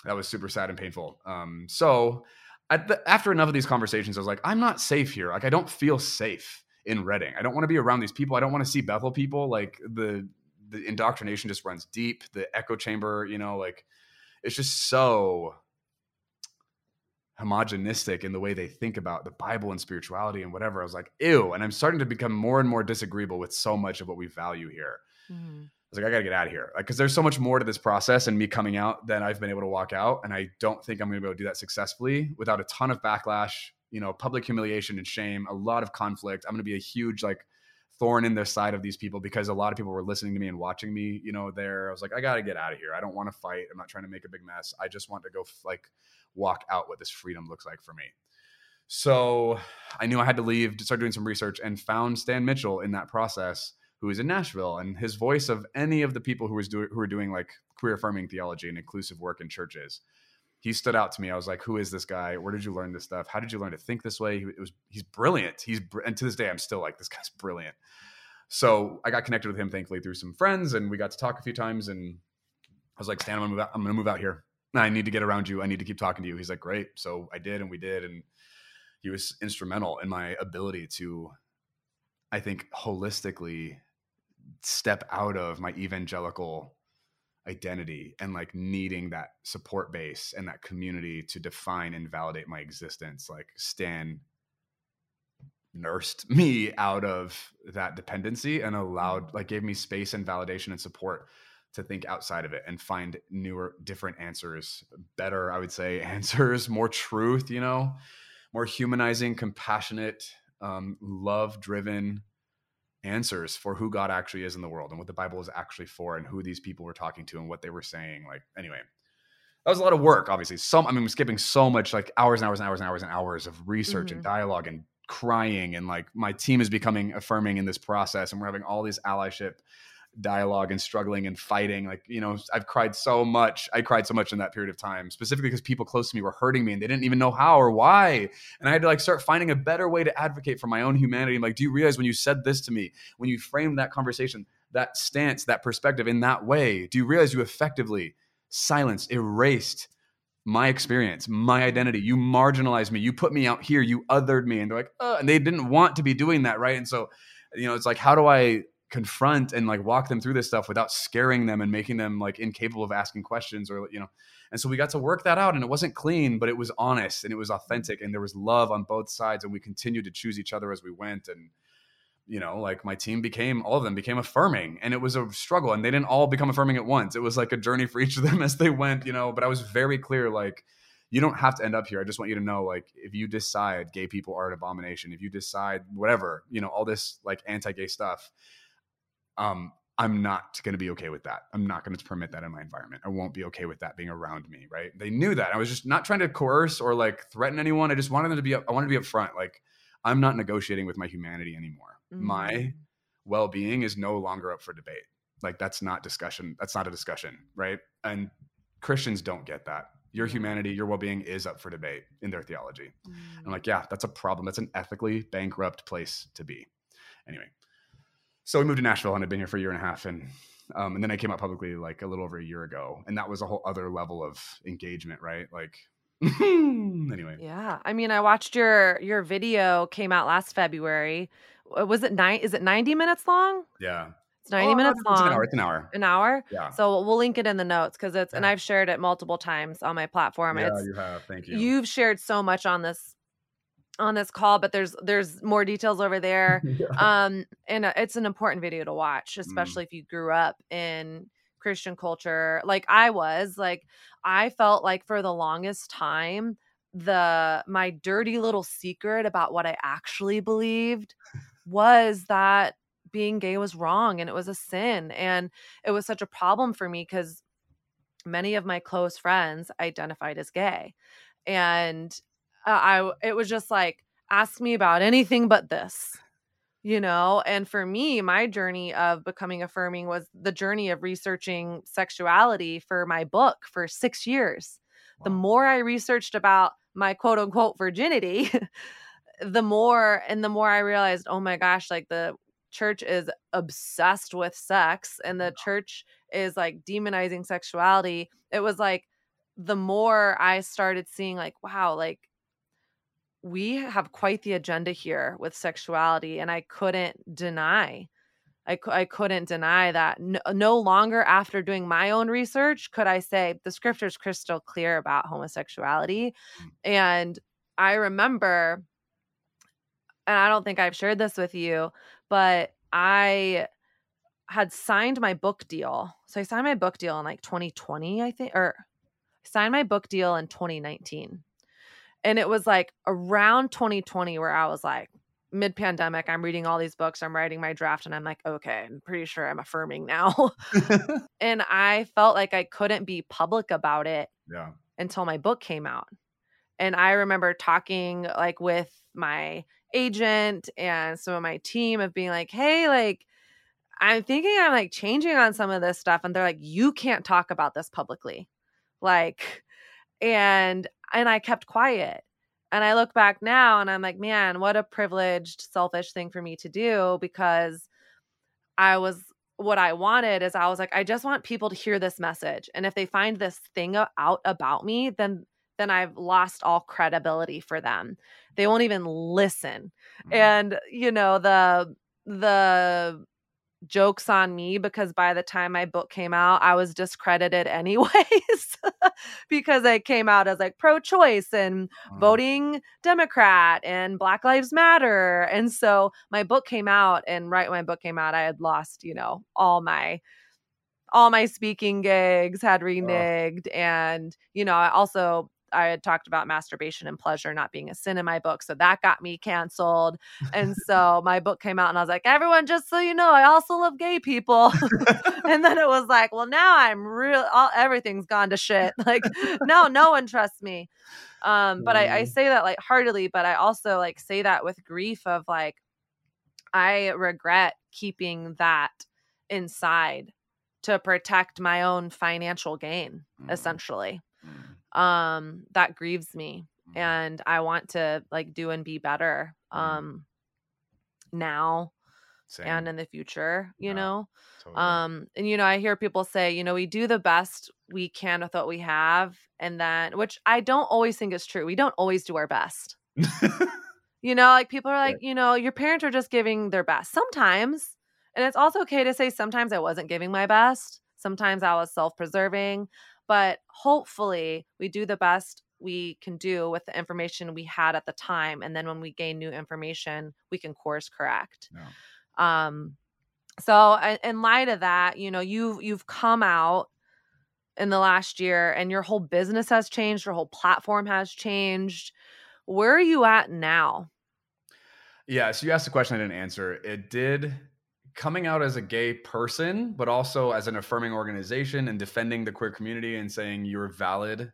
That was super sad and painful. Um, so the, after enough of these conversations, I was like, "I'm not safe here. Like I don't feel safe." in Redding. I don't want to be around these people. I don't want to see Bethel people. Like the the indoctrination just runs deep. The echo chamber, you know, like it's just so homogenistic in the way they think about the Bible and spirituality and whatever. I was like, ew. And I'm starting to become more and more disagreeable with so much of what we value here. Mm-hmm. I was like, I gotta get out of here. Like, cause there's so much more to this process and me coming out than I've been able to walk out. And I don't think I'm gonna be able to do that successfully without a ton of backlash you know, public humiliation and shame, a lot of conflict. I'm going to be a huge like thorn in the side of these people because a lot of people were listening to me and watching me, you know, there. I was like, I got to get out of here. I don't want to fight. I'm not trying to make a big mess. I just want to go like walk out what this freedom looks like for me. So I knew I had to leave to start doing some research and found Stan Mitchell in that process, who is in Nashville, and his voice of any of the people who was doing who were doing like queer affirming theology and inclusive work in churches he stood out to me. I was like, "Who is this guy? Where did you learn this stuff? How did you learn to think this way?" He, it was he's brilliant. He's and to this day, I'm still like, "This guy's brilliant." So I got connected with him, thankfully, through some friends, and we got to talk a few times. And I was like, "Stan, I'm gonna move out. I'm gonna move out here. I need to get around you. I need to keep talking to you." He's like, "Great." So I did, and we did, and he was instrumental in my ability to, I think, holistically step out of my evangelical identity and like needing that support base and that community to define and validate my existence like stan nursed me out of that dependency and allowed like gave me space and validation and support to think outside of it and find newer different answers better i would say answers more truth you know more humanizing compassionate um, love driven answers for who God actually is in the world and what the Bible is actually for and who these people were talking to and what they were saying. Like, anyway, that was a lot of work, obviously. Some, I mean, I'm skipping so much, like hours and hours and hours and hours and hours of research mm-hmm. and dialogue and crying. And like, my team is becoming affirming in this process. And we're having all these allyship dialogue and struggling and fighting. Like, you know, I've cried so much. I cried so much in that period of time, specifically because people close to me were hurting me and they didn't even know how or why. And I had to like start finding a better way to advocate for my own humanity. I'm like, do you realize when you said this to me, when you framed that conversation, that stance, that perspective in that way, do you realize you effectively silenced, erased my experience, my identity. You marginalized me. You put me out here. You othered me. And they're like, oh, and they didn't want to be doing that. Right. And so, you know, it's like, how do I confront and like walk them through this stuff without scaring them and making them like incapable of asking questions or you know and so we got to work that out and it wasn't clean but it was honest and it was authentic and there was love on both sides and we continued to choose each other as we went and you know like my team became all of them became affirming and it was a struggle and they didn't all become affirming at once it was like a journey for each of them as they went you know but i was very clear like you don't have to end up here. I just want you to know, like, if you decide gay people are an abomination, if you decide whatever, you know, all this like anti-gay stuff, um, I'm not going to be okay with that. I'm not going to permit that in my environment. I won't be okay with that being around me. Right? They knew that. I was just not trying to coerce or like threaten anyone. I just wanted them to be. I wanted to be upfront. Like I'm not negotiating with my humanity anymore. Mm-hmm. My well-being is no longer up for debate. Like that's not discussion. That's not a discussion, right? And Christians don't get that. Your humanity, your well-being is up for debate in their theology. Mm-hmm. I'm like, yeah, that's a problem. That's an ethically bankrupt place to be. Anyway, so we moved to Nashville and I'd been here for a year and a half and Um, and then I came out publicly like a little over a year ago, and that was a whole other level of engagement, right? Like, anyway. Yeah, I mean, I watched your your video came out last February. Was it nine? Is it ninety minutes long? Yeah. It's 90 minutes it's long. An hour. It's an hour. An hour? Yeah. So we'll link it in the notes because it's, and I've shared it multiple times on my platform. yeah, it's, you have. Thank you. you've shared so much on this on this call but there's there's more details over there Yeah. um and uh, it's an important video to watch Mm. especially if you grew up in christian culture like i was like i felt like for the longest time the my dirty little secret about what i actually believed was that being gay was wrong and it was a sin and it was such a problem for me because many of my close friends identified as gay and uh, i it was just like ask me about anything but this you know? And for me my journey of becoming affirming was the journey of researching sexuality for my book for 6 years. The more i researched about my quote unquote virginity the more and the more i realized oh my gosh like the church is obsessed with sex and the church is like demonizing sexuality. It was like the more i started seeing like wow like we have quite the agenda here with sexuality and i couldn't deny I, I couldn't deny that no, no longer after doing my own research could i say the scripture's crystal clear about homosexuality. Mm. and i remember and i don't think i've shared this with you but i had signed my book deal. So i signed my book deal in like 2020 i think or signed my book deal in 2019 and it was like around 2020 where i was like mid pandemic i'm reading all these books i'm writing my draft and i'm like okay i'm pretty sure i'm affirming now and i felt like i couldn't be public about it yeah. until my book came out. And I remember talking like with my agent and some of my team of being like, hey, like, I'm thinking I'm like changing on some of this stuff. And they're like, you can't talk about this publicly. Like, and, and I kept quiet. And I look back now and I'm like, man, what a privileged, selfish thing for me to do because I was what I wanted is I was like, I just want people to hear this message. And if they find this thing out about me, then then I've lost all credibility for them. They won't even listen. Mm. And you know, the the jokes on me because by the time my book came out, I was discredited anyways because I came out as like pro-choice and Mm. voting Democrat and Black Lives Matter. And so my book came out, and right when my book came out, I had lost, you know, all my all my speaking gigs had reneged. And, you know, I also I had talked about masturbation and pleasure not being a sin in my book. So that got me canceled. And so my book came out and I was like, everyone, just so you know, I also love gay people. and then it was like, well, now I'm real all everything's gone to shit. Like no, no one trusts me. Um, but I, I Mm. say that like heartily, but I also like say that with grief of like, I regret keeping that inside to protect my own financial gain, Mm. essentially. Mm. Um, that grieves me. Mm. And I want to like do and be better Mhm. um now Same. and in the future, you Yeah. know. Totally. Um, and you know, I hear people say, you know, we do the best we can with what we have, and then which I don't always think is true. We don't always do our best. You know, like people are like, you know, your parents are just giving their best. Sometimes, and it's also okay to say sometimes I wasn't giving my best. Sometimes I was self-preserving, but hopefully we do the best we can do with the information we had at the time and then when we gain new information, we can course correct. Yeah. Um so in- in light of that, you know, you've you've come out in the last year and your whole business has changed, your whole platform has changed. Where are you at now? Yeah, so you asked a question I didn't answer. It did coming out as a gay person, but also as an affirming organization and defending the queer community and saying you're valid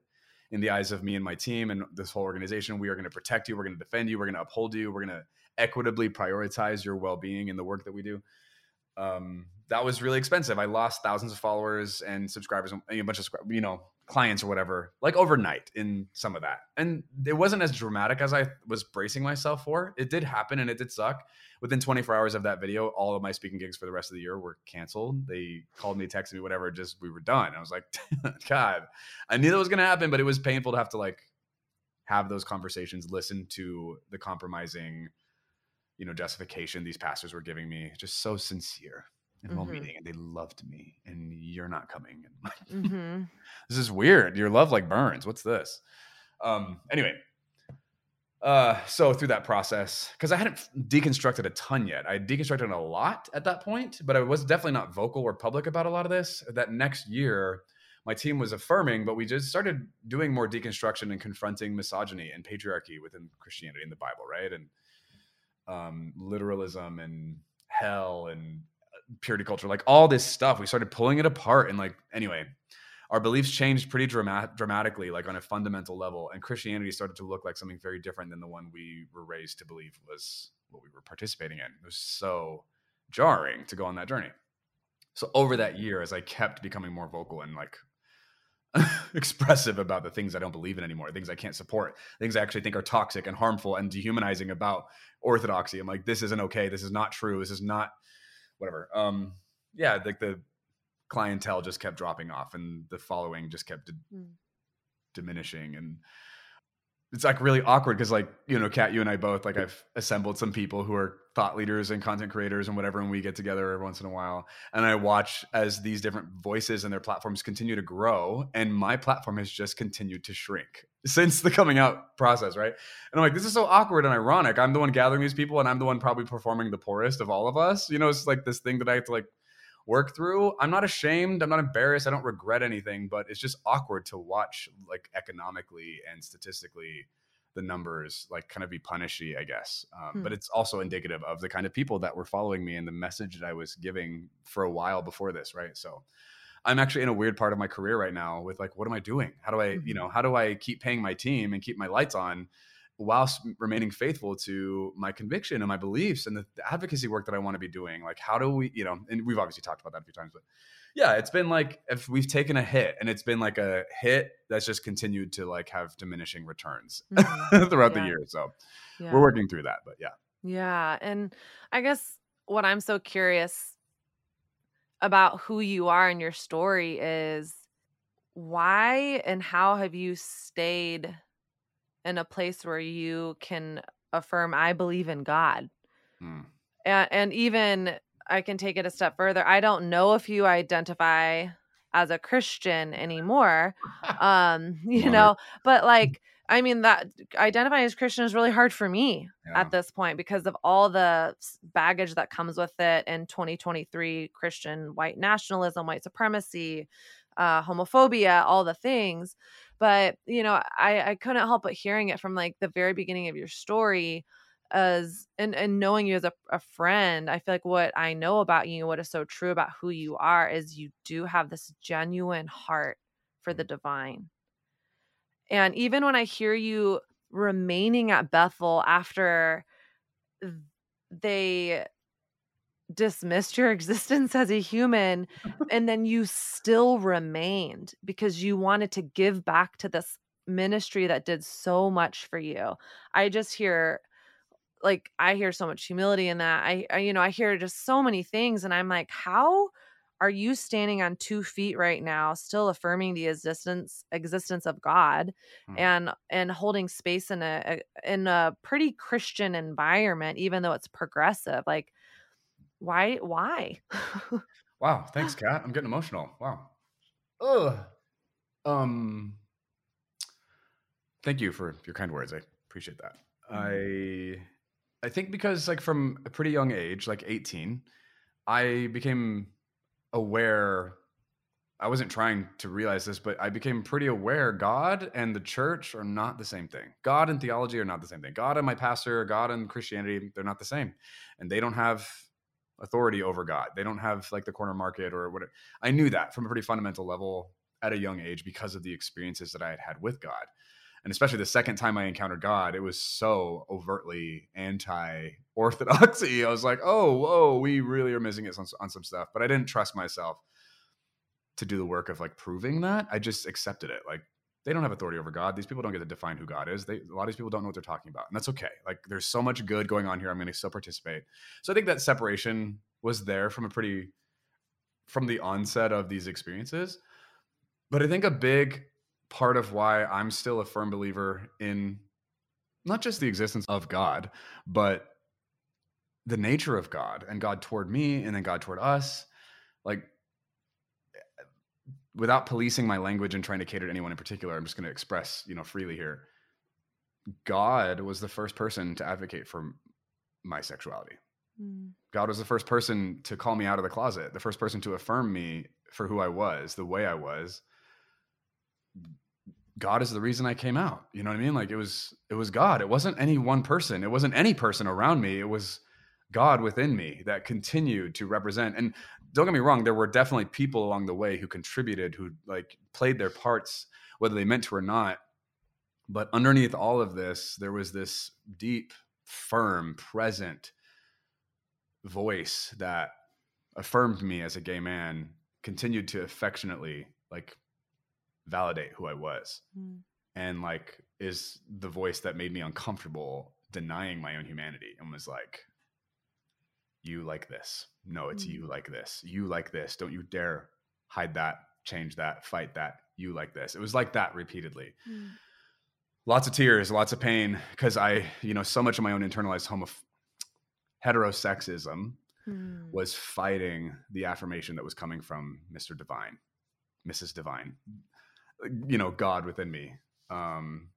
in the eyes of me and my team and this whole organization. We are going to protect you. We're going to defend you. We're going to uphold you. We're going to equitably prioritize your well being in the work that we do. Um, that was really expensive. I lost thousands of followers and subscribers, and a bunch of, you know, clients or whatever, like overnight in some of that. And it wasn't as dramatic as I was bracing myself for. It did happen and it did suck. Within 24 hours of that video, all of my speaking gigs for the rest of the year were canceled. They called me, texted me, whatever, just we were done. I was like, God, I knew that was going to happen, but it was painful to have to like have those conversations, listen to the compromising, you know, justification these pastors were giving me. Just so sincere in mm-hmm. meeting and they loved me and you're not coming mm-hmm. this is weird your love like burns what's this um anyway uh so through that process because i hadn't deconstructed a ton yet i deconstructed a lot at that point but i was definitely not vocal or public about a lot of this that next year my team was affirming but we just started doing more deconstruction and confronting misogyny and patriarchy within christianity in the bible right and um literalism and hell and purity culture, like all this stuff. We started pulling it apart. And like, anyway, our beliefs changed pretty dramatic, dramatically, like on a fundamental level. And Christianity started to look like something very different than the one we were raised to believe was what we were participating in. It was so jarring to go on that journey. So over that year, as I kept becoming more vocal and like expressive about the things I don't believe in anymore, things I can't support, things I actually think are toxic and harmful and dehumanizing about orthodoxy. I'm like, this isn't okay. This is not true. This is not whatever. Um, yeah, like the clientele just kept dropping off, and the following just kept mm. diminishing, and it's like really awkward because like you know kat you and i both like i've assembled some people who are thought leaders and content creators and whatever and we get together every once in a while and i watch as these different voices and their platforms continue to grow and my platform has just continued to shrink since the coming out process right and i'm like this is so awkward and ironic i'm the one gathering these people and i'm the one probably performing the poorest of all of us you know it's like this thing that i have to like work through. I'm not ashamed. I'm not embarrassed. I don't regret anything, but it's just awkward to watch like economically and statistically the numbers like kind of be punishy, I guess. Um, hmm. But it's also indicative of the kind of people that were following me and the message that I was giving for a while before this, right? So I'm actually in a weird part of my career right now with like, what am I doing? How do I, mm-hmm. you know, how do I keep paying my team and keep my lights on whilst remaining faithful to my conviction and my beliefs and the, the, advocacy work that I want to be doing. Like, how do we, you know, and we've obviously talked about that a few times, but yeah, it's been like if we've taken a hit and it's been like a hit that's just continued to like have diminishing returns mm-hmm. throughout yeah. the year. So yeah. we're working through that, but yeah. Yeah. And I guess what I'm so curious about who you are and your story is why and how have you stayed in a place where you can affirm i believe in god mm. and, and even i can take it a step further. I don't know if you identify as a christian anymore um you know but like i mean that identifying as christian is really hard for me yeah. at this point because of all the baggage that comes with it in 2023 christian white nationalism white supremacy uh, homophobia all the things. But you know i i couldn't help but hearing it from like the very beginning of your story as and and knowing you as a, a friend i feel like what i know about you what is so true about who you are is you do have this genuine heart for the divine. And even when i hear you remaining at bethel after they dismissed your existence as a human and then you still remained because you wanted to give back to this ministry that did so much for you. I just hear like i hear so much humility in that. I, I you know i hear just so many things and i'm like how are you standing on two feet right now still affirming the existence existence of god hmm. and and holding space in a, a in a pretty christian environment even though it's progressive? Like why why? Wow thanks kat. I'm getting emotional. Wow. Ugh. um thank you for your kind words. I appreciate that. Mm-hmm. i i think because like from a pretty young age like 18 i became aware I wasn't trying to realize this, but I became pretty aware God and the church are not the same thing. God and theology are not the same thing. God and my pastor, God and Christianity, they're not the same. And they don't have authority over God. They don't have like the corner market or whatever. I knew that from a pretty fundamental level at a young age because of the experiences that I had had with God. And especially the second time I encountered God, it was so overtly anti orthodoxy. I was like, oh, whoa, we really are missing it on, on some stuff. But I didn't trust myself to do the work of like proving that. I just accepted it. Like they don't have authority over God. These people don't get to define who God is. They a lot of these people don't know what they're talking about, and that's okay. Like there's so much good going on here. I'm going to still participate. So I think that separation was there from a pretty from the onset of these experiences. But I think a big part of why I'm still a firm believer in not just the existence of God, but the nature of God and God toward me and then God toward us. Like without policing my language and trying to cater to anyone in particular, I'm just going to express, you know, freely here. God was the first person to advocate for my sexuality. Mm. God was the first person to call me out of the closet, the first person to affirm me for who I was, the way I was. God is the reason I came out. You know what I mean? Like it was it was God. It wasn't any one person. It wasn't any person around me. It was God within me that continued to represent. And don't get me wrong, there were definitely people along the way who contributed, who like played their parts, whether they meant to or not. But underneath all of this, there was this deep, firm, present voice that affirmed me as a gay man, continued to affectionately like validate who I was. Mm. And like is the voice that made me uncomfortable denying my own humanity and was like, you like this. No, it's mm. you like this. You like this. Don't you dare hide that, change that, fight that. You like this. It was like that repeatedly. Mm. Lots of tears, lots of pain because I, you know, so much of my own internalized homo heterosexism mm. was fighting the affirmation that was coming from Mr. Divine, Mrs. Divine, you know, God within me. Um,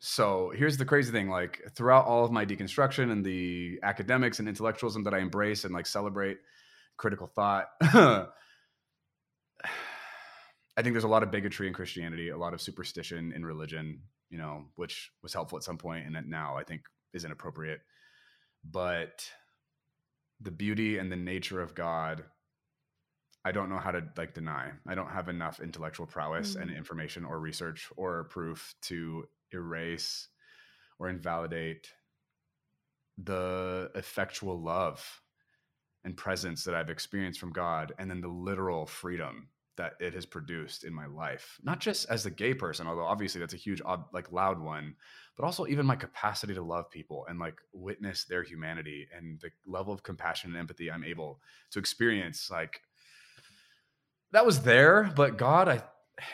so here's the crazy thing like throughout all of my deconstruction and the academics and intellectualism that i embrace and like celebrate critical thought i think there's a lot of bigotry in christianity a lot of superstition in religion you know which was helpful at some point and that now i think is inappropriate but the beauty and the nature of god I don't know how to like deny. I don't have enough intellectual prowess mm-hmm. and information or research or proof to erase or invalidate the effectual love and presence that I've experienced from God and then the literal freedom that it has produced in my life not just as a gay person although obviously that's a huge like loud one but also even my capacity to love people and like witness their humanity and the level of compassion and empathy I'm able to experience like that was there but God I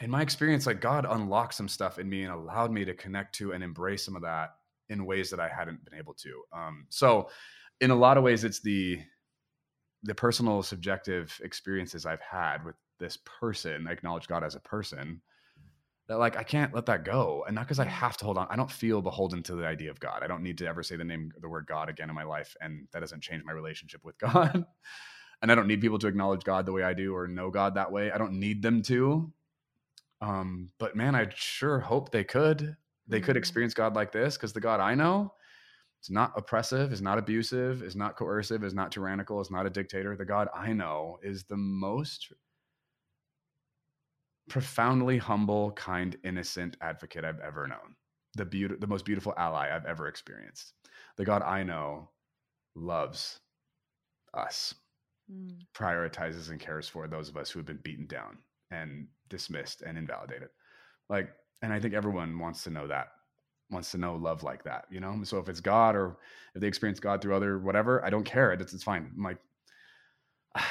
in my experience, like God unlocked some stuff in me and allowed me to connect to and embrace some of that in ways that I hadn't been able to. Um, so, in a lot of ways, it's the the personal subjective experiences I've had with this person, I acknowledge God as a person, that like I can't let that go. And not because I have to hold on. I don't feel beholden to the idea of God. I don't need to ever say the name, the word God again in my life. And that doesn't change my relationship with God. And I don't need people to acknowledge God the way I do or know God that way. I don't need them to. Um, but man, I sure hope they could. They could mm-hmm. experience God like this because the God I know is not oppressive, is not abusive, is not coercive, is not tyrannical, is not a dictator. The God I know is the most profoundly humble, kind, innocent advocate I've ever known. The beauty, the most beautiful ally I've ever experienced. The God I know loves us, mm. prioritizes and cares for those of us who have been beaten down and dismissed and invalidated. Like, and I think everyone wants to know that, wants to know love like that, you know? So if it's God or if they experience God through other whatever, I don't care. It's, it's fine. I'm like,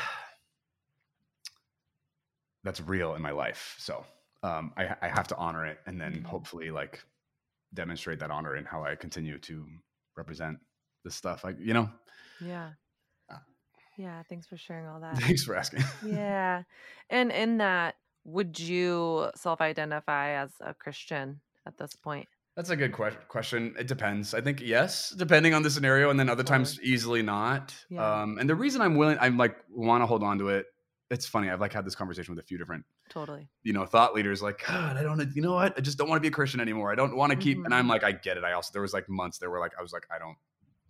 that's real in my life. So um, I, I have to honor it and then mm-hmm. hopefully like demonstrate that honor in how I continue to represent this stuff. Like, you know? Yeah. Yeah, thanks for sharing all that. Thanks for asking. yeah. And in that, would you self-identify as a Christian at this point? That's a good que- question. It depends. I think yes, depending on the scenario, and then other times easily not. Yeah. Um, and the reason I'm willing, I'm like want to hold on to it. It's funny. I've like had this conversation with a few different, totally, you know, thought leaders. Like, God, I don't, you know what? I just don't want to be a Christian anymore. I don't want to keep. Mm-hmm. And I'm mm-hmm. like, I get it. I also there was like months there were like I was like, I don't,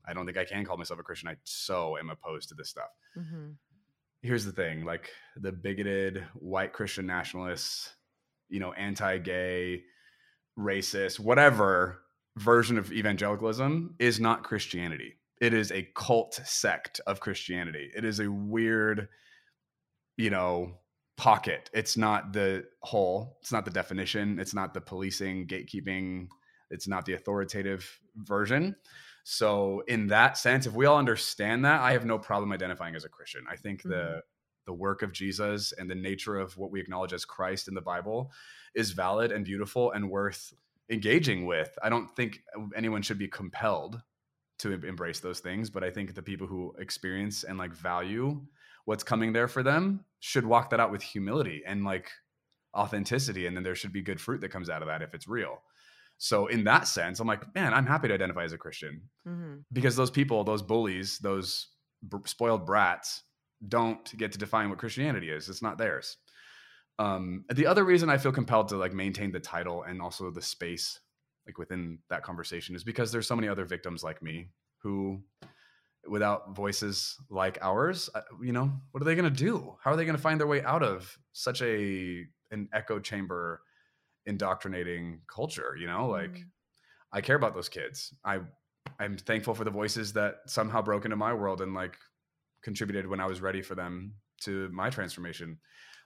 I don't think I can call myself a Christian. I so am opposed to this stuff. Mm-hmm here's the thing like the bigoted white christian nationalists you know anti-gay racist whatever version of evangelicalism is not christianity it is a cult sect of christianity it is a weird you know pocket. It's not the whole. It's not the definition. It's not the policing, gatekeeping. It's not the authoritative version. So in that sense, if we all understand that, I have no problem identifying as a Christian. I think mm-hmm. the the work of Jesus and the nature of what we acknowledge as Christ in the Bible is valid and beautiful and worth engaging with. I don't think anyone should be compelled to embrace those things, but I think the people who experience and like value what's coming there for them should walk that out with humility and like authenticity and then there should be good fruit that comes out of that if it's real so in that sense i'm like man i'm happy to identify as a christian. Mm-hmm. because those people those bullies those b- spoiled brats don't get to define what christianity is. It's not theirs. Um, the other reason i feel compelled to like maintain the title and also the space like within that conversation is because there's so many other victims like me who without voices like ours uh, you know what are they going to do? How are they going to find their way out of such a an echo chamber indoctrinating culture you know like mm. i care about those kids i i'm thankful for the voices that somehow broke into my world and like contributed when i was ready for them to my transformation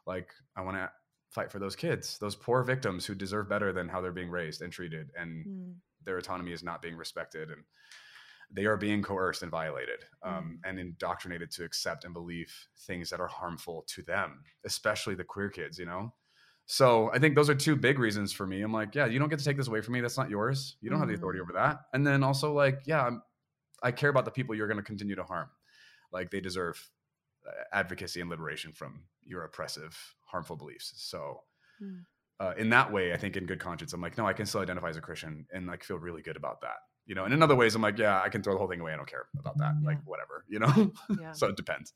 like i want to fight for those kids those poor victims who deserve better than how they're being raised and treated and mm. their autonomy is not being respected and they are being coerced and violated um, mm. and indoctrinated to accept and believe things that are harmful to them, especially the queer kids, you know? So I think those are two big reasons for me. I'm like, yeah, you don't get to take this away from me. That's not yours. You don't mm. have the authority mm-hmm. over that. And then also like, yeah, I'm, I care about the people you're going to continue to harm. Like they deserve uh, advocacy and liberation from your oppressive, harmful beliefs. So mm. uh, in that way, I think in good conscience, I'm like, no, I can still identify as a Christian and like feel really good about that you know and in other ways i'm like yeah i can throw the whole thing away i don't care about that yeah. like whatever you know yeah. so it depends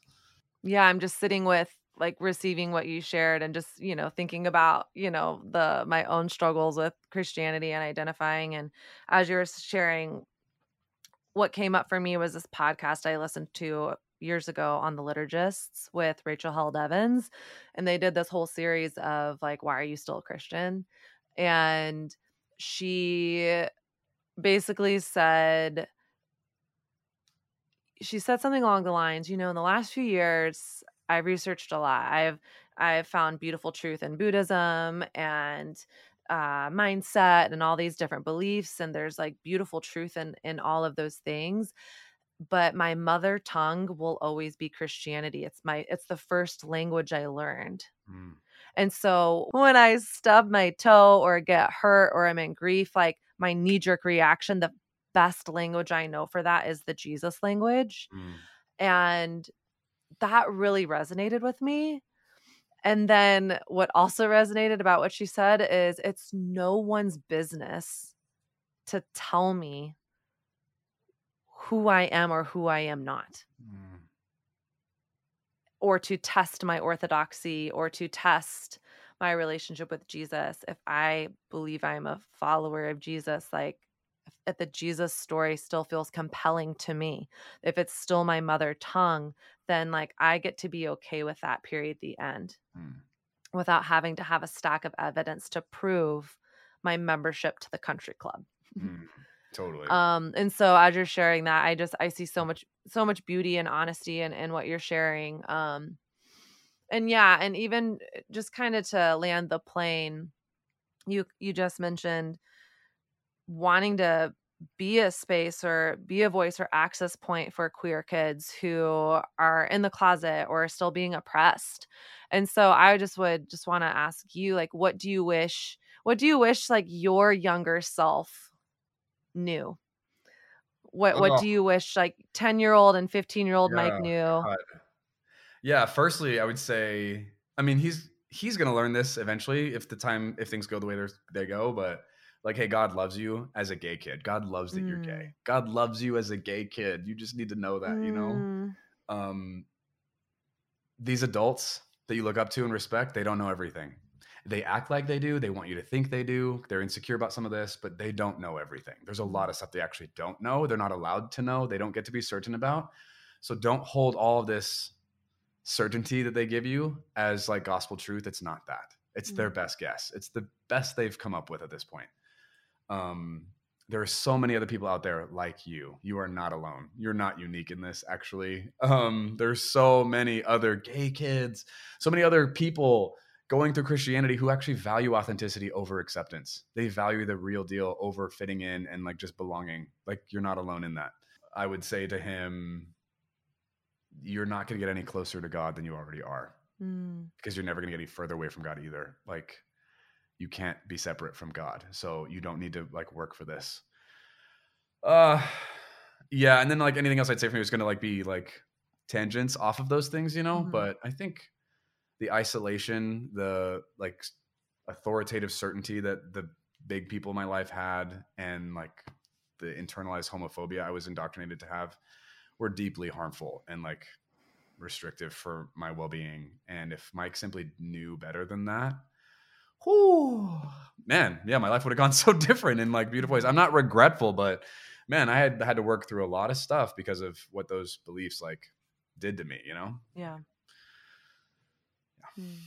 yeah i'm just sitting with like receiving what you shared and just you know thinking about you know the my own struggles with christianity and identifying and as you're sharing what came up for me was this podcast i listened to years ago on the liturgists with rachel held evans and they did this whole series of like why are you still a christian? and she basically said she said something along the lines, you know, in the last few years, I've researched a lot. I've I've found beautiful truth in Buddhism and uh, mindset and all these different beliefs, and there's like beautiful truth in in all of those things. But my mother tongue will always be Christianity. It's my it's the first language I learned. Mm. And so when I stub my toe or get hurt or I'm in grief, like my knee jerk reaction, the best language I know for that is the Jesus language. Mm. And that really resonated with me. And then what also resonated about what she said is it's no one's business to tell me who I am or who I am not. Mm. Or to test my orthodoxy or to test my relationship with Jesus, if I believe I'm a follower of Jesus, like if the Jesus story still feels compelling to me, if it's still my mother tongue, then like I get to be okay with that period the end mm. without having to have a stack of evidence to prove my membership to the country club. Mm. Totally. Um, and so as you're sharing that, I just I see so much so much beauty and honesty in, in what you're sharing. Um, and yeah and even eh, just kind of to land the plane you you just mentioned wanting to be a space or be a voice or access point for queer kids who are in the closet or still being oppressed and so i just would just want to ask you like what do you wish what do you wish like your younger self knew what what oh. do you wish like 10 year old and 15 year old yeah, mike knew God. Yeah, firstly, I would say, I mean, he's he's gonna learn this eventually if the time if things go the way they go. But like, hey, God loves you as a gay kid. God loves that mm. you're gay. Mm. God loves you as a gay kid. You just need to know that, mm. you know. Mm. Um, these adults that you look up to and respect, they don't know everything. They act like they do. They want you to think they do. They're insecure about some of this, but they don't know everything. There's a lot of stuff they actually don't know. They're not allowed to know. They don't get to be certain about. So don't hold all of this certainty that they give you as like gospel truth it's not that it's mm-hmm. their mm. best guess it's the best they've come up with at this point um there are so many other people out there like you. You are not alone. You're not unique in this, actually. Um, there's so many other gay kids, so many other people going through Christianity who actually value authenticity over acceptance. They value the real deal over fitting in and like just belonging. Like you're not alone in that. I would say to him, you're not going to get any closer to God than you already are Mm. because you're never going to get any further away from God either. Like you can't be separate from God. So you don't need to like work for this. Uh yeah, and then like anything else I'd say for me was going to like be like tangents off of those things, you know, Mhm. but I think the isolation, the like authoritative certainty that the big people in my life had and like the internalized homophobia I was indoctrinated to have were deeply harmful and like restrictive for my well-being and if mike simply knew better than that whoo, man yeah my life would have gone so different in like beautiful ways i'm not regretful but man i had had to work through a lot of stuff because of what those beliefs like did to me you know Yeah. Mm.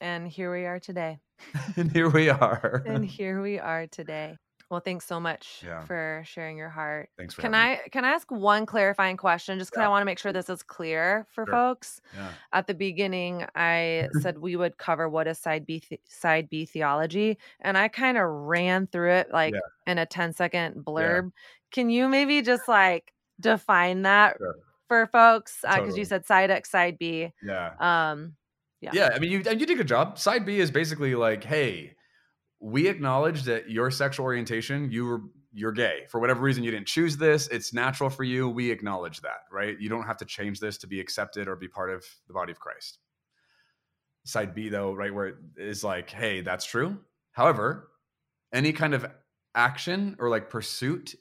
And here we are today. and here we are And here we are today. Well, thanks so much Yeah. for sharing your heart. thanks for Can having me. I can I ask one clarifying question just because I want to make sure this is clear for Sure. folks? yeah At the beginning, I said we would cover what is side B th- side B theology, and I kind of ran through it like Yeah. in a 10 second blurb. Can you maybe just like define that Sure. for folks? Because Totally. you said side X, side B. yeah Um, Yeah. yeah i mean you and you did a good job side b is basically like hey we acknowledge that your sexual orientation you were you're gay. For whatever reason you didn't choose this. It's natural for you. We acknowledge that right? You don't have to change this to be accepted or be part of the body of christ. Side b though right where it is like hey that's true. However any kind of action or like pursuit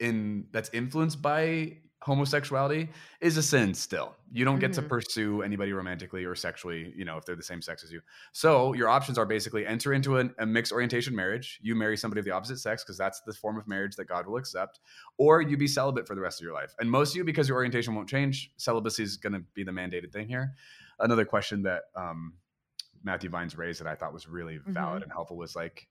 in that's influenced by homosexuality is a sin still. You don't get to Mhm. pursue anybody romantically or sexually you know if they're the same sex as you. So your options are basically enter into an, a mixed orientation marriage. You marry somebody of the opposite sex because that's the form of marriage that god will accept or you be celibate for the rest of your life. And most of you because your orientation won't change celibacy is going to be the mandated thing here. Another question that um, matthew vines raised that i thought was really valid and helpful was like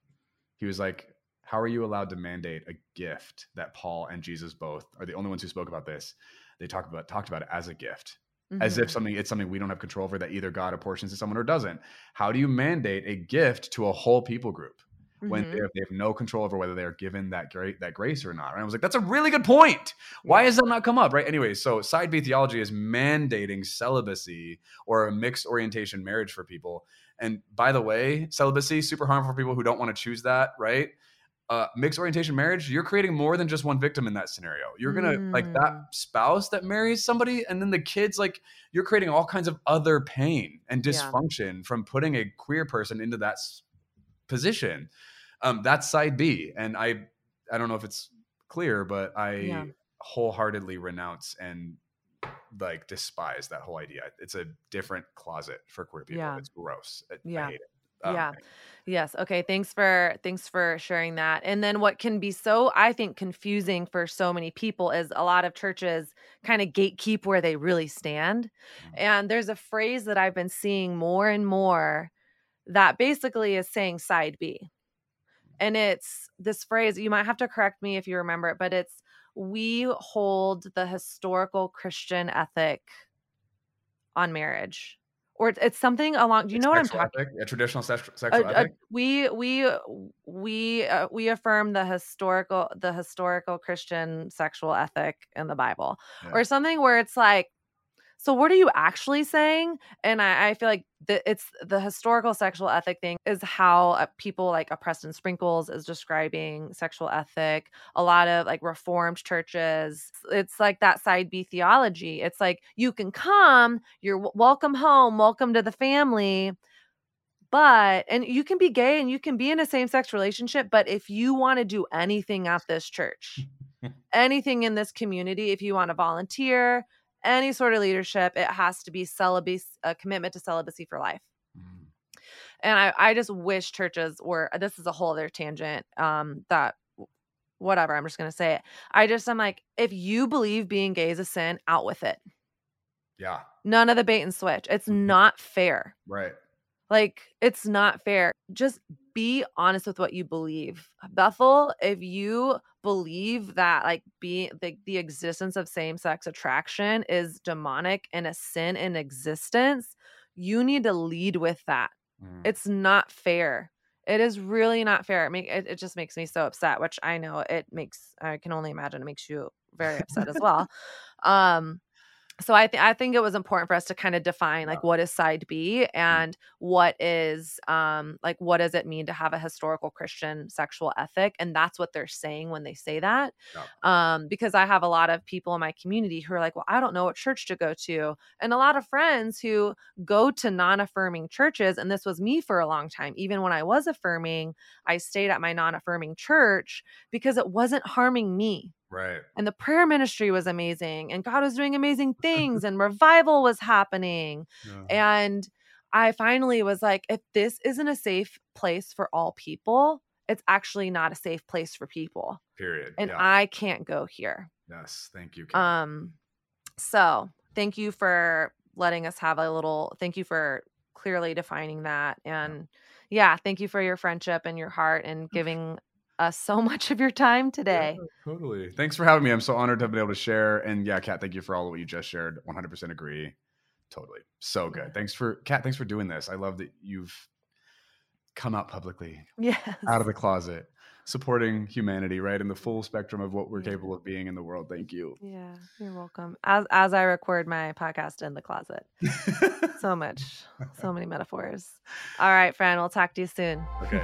he was like how are you allowed to mandate a gift that paul and jesus both are the only ones who spoke about this they talked about talked about it as a gift as mhm. if something it's something we don't have control over that either god apportions to someone or doesn't how do you mandate a gift to a whole people group when Mhm. they have, they have no control over whether they are given that great that grace or not. And I was like, that's a really good point. Why has that not come up? Right. Anyway, so side B theology is mandating celibacy or a mixed orientation marriage for people. And by the way, celibacy super harmful for people who don't want to choose that. Right. Uh, mixed orientation marriage, you're creating more than just one victim in that scenario. You're gonna like that Mm. spouse that marries somebody, and then the kids, like you're creating all kinds of other pain and Yeah. dysfunction from putting a queer person into that s- position um, that's side B, and I I don't know if it's clear, but I Yeah. wholeheartedly renounce and like despise that whole idea. It's a different closet for queer people. Yeah. It's gross. I- I Yeah. hate it. Um, Yeah. Yes. Okay. Thanks for thanks for sharing that. And then what can be so I think confusing for so many people is a lot of churches kind of gatekeep where they really stand. Mhm. And there's a phrase that I've been seeing more and more that basically is saying side B. And it's this phrase, you might have to correct me if you remember it, but it's we hold the historical Christian ethic on marriage. Or it's, it's something along do you know what I'm talking ethic, A traditional sex- a- sexual a- ethic. we we uh, we uh, we affirm the historical the historical christian sexual ethic in the bible Yeah. or something where it's like so what are you actually saying? And i, I feel like the, it's the historical sexual ethic thing is how uh, people like a preston sprinkles is describing sexual ethic. A lot of like reformed churches it's like that side b theology. It's like you can come you're welcome home welcome to the family but and you can be gay and you can be in a same-sex relationship but if you want to do anything at this church anything in this community if you want to volunteer any sort of leadership it has to be celibacy a commitment to celibacy for life Mm. and i i just wish churches were this is a whole other tangent um that whatever i'm just gonna say it i just i'm like if you believe being gay is a sin out with it Yeah. none of the bait and switch it's Mhm. not fair Right. Like, it's not fair. Just be honest with what you believe. Bethel, if you believe that like being the, the existence of same-sex attraction is demonic and a sin in existence, you need to lead with that. Mm. It's not fair. It is really not fair. It, make, it, it just makes me so upset, which I know it makes I can only imagine it makes you very upset as well. Um so I think I think it was important for us to kind of define like what is side B Mm. and what is um like what does it mean to have a historical Christian sexual ethic and that's what they're saying when they say that. Yeah. Um because I have a lot of people in my community who are like, "Well, I don't know what church to go to." And a lot of friends who go to non-affirming churches and this was me for a long time. Even when I was affirming, I stayed at my non-affirming church because it wasn't harming me Right. and the prayer ministry was amazing and God was doing amazing things and revival was happening Yeah. and I finally was like if this isn't a safe place for all people it's actually not a safe place for people Period. and yeah. I can't go here yes. Thank you. Um so thank you for letting us have a little thank you for clearly defining that and yeah thank you for your friendship and your heart and giving us so much of your time today Yeah, totally. Thanks for having me. I'm so honored to have been able to share. And yeah, Kat, thank you for all of what you just shared. 100% agree. Totally. So good. Thanks for Kat. Thanks for doing this. I love that you've come out publicly yes out of the closet, supporting humanity, right? In the full spectrum of what we're Yeah. capable of being in the world. Thank you. Yeah, you're welcome. As as I record my podcast in the closet. So much. So many metaphors. All right, friend, we'll talk to you soon. okay.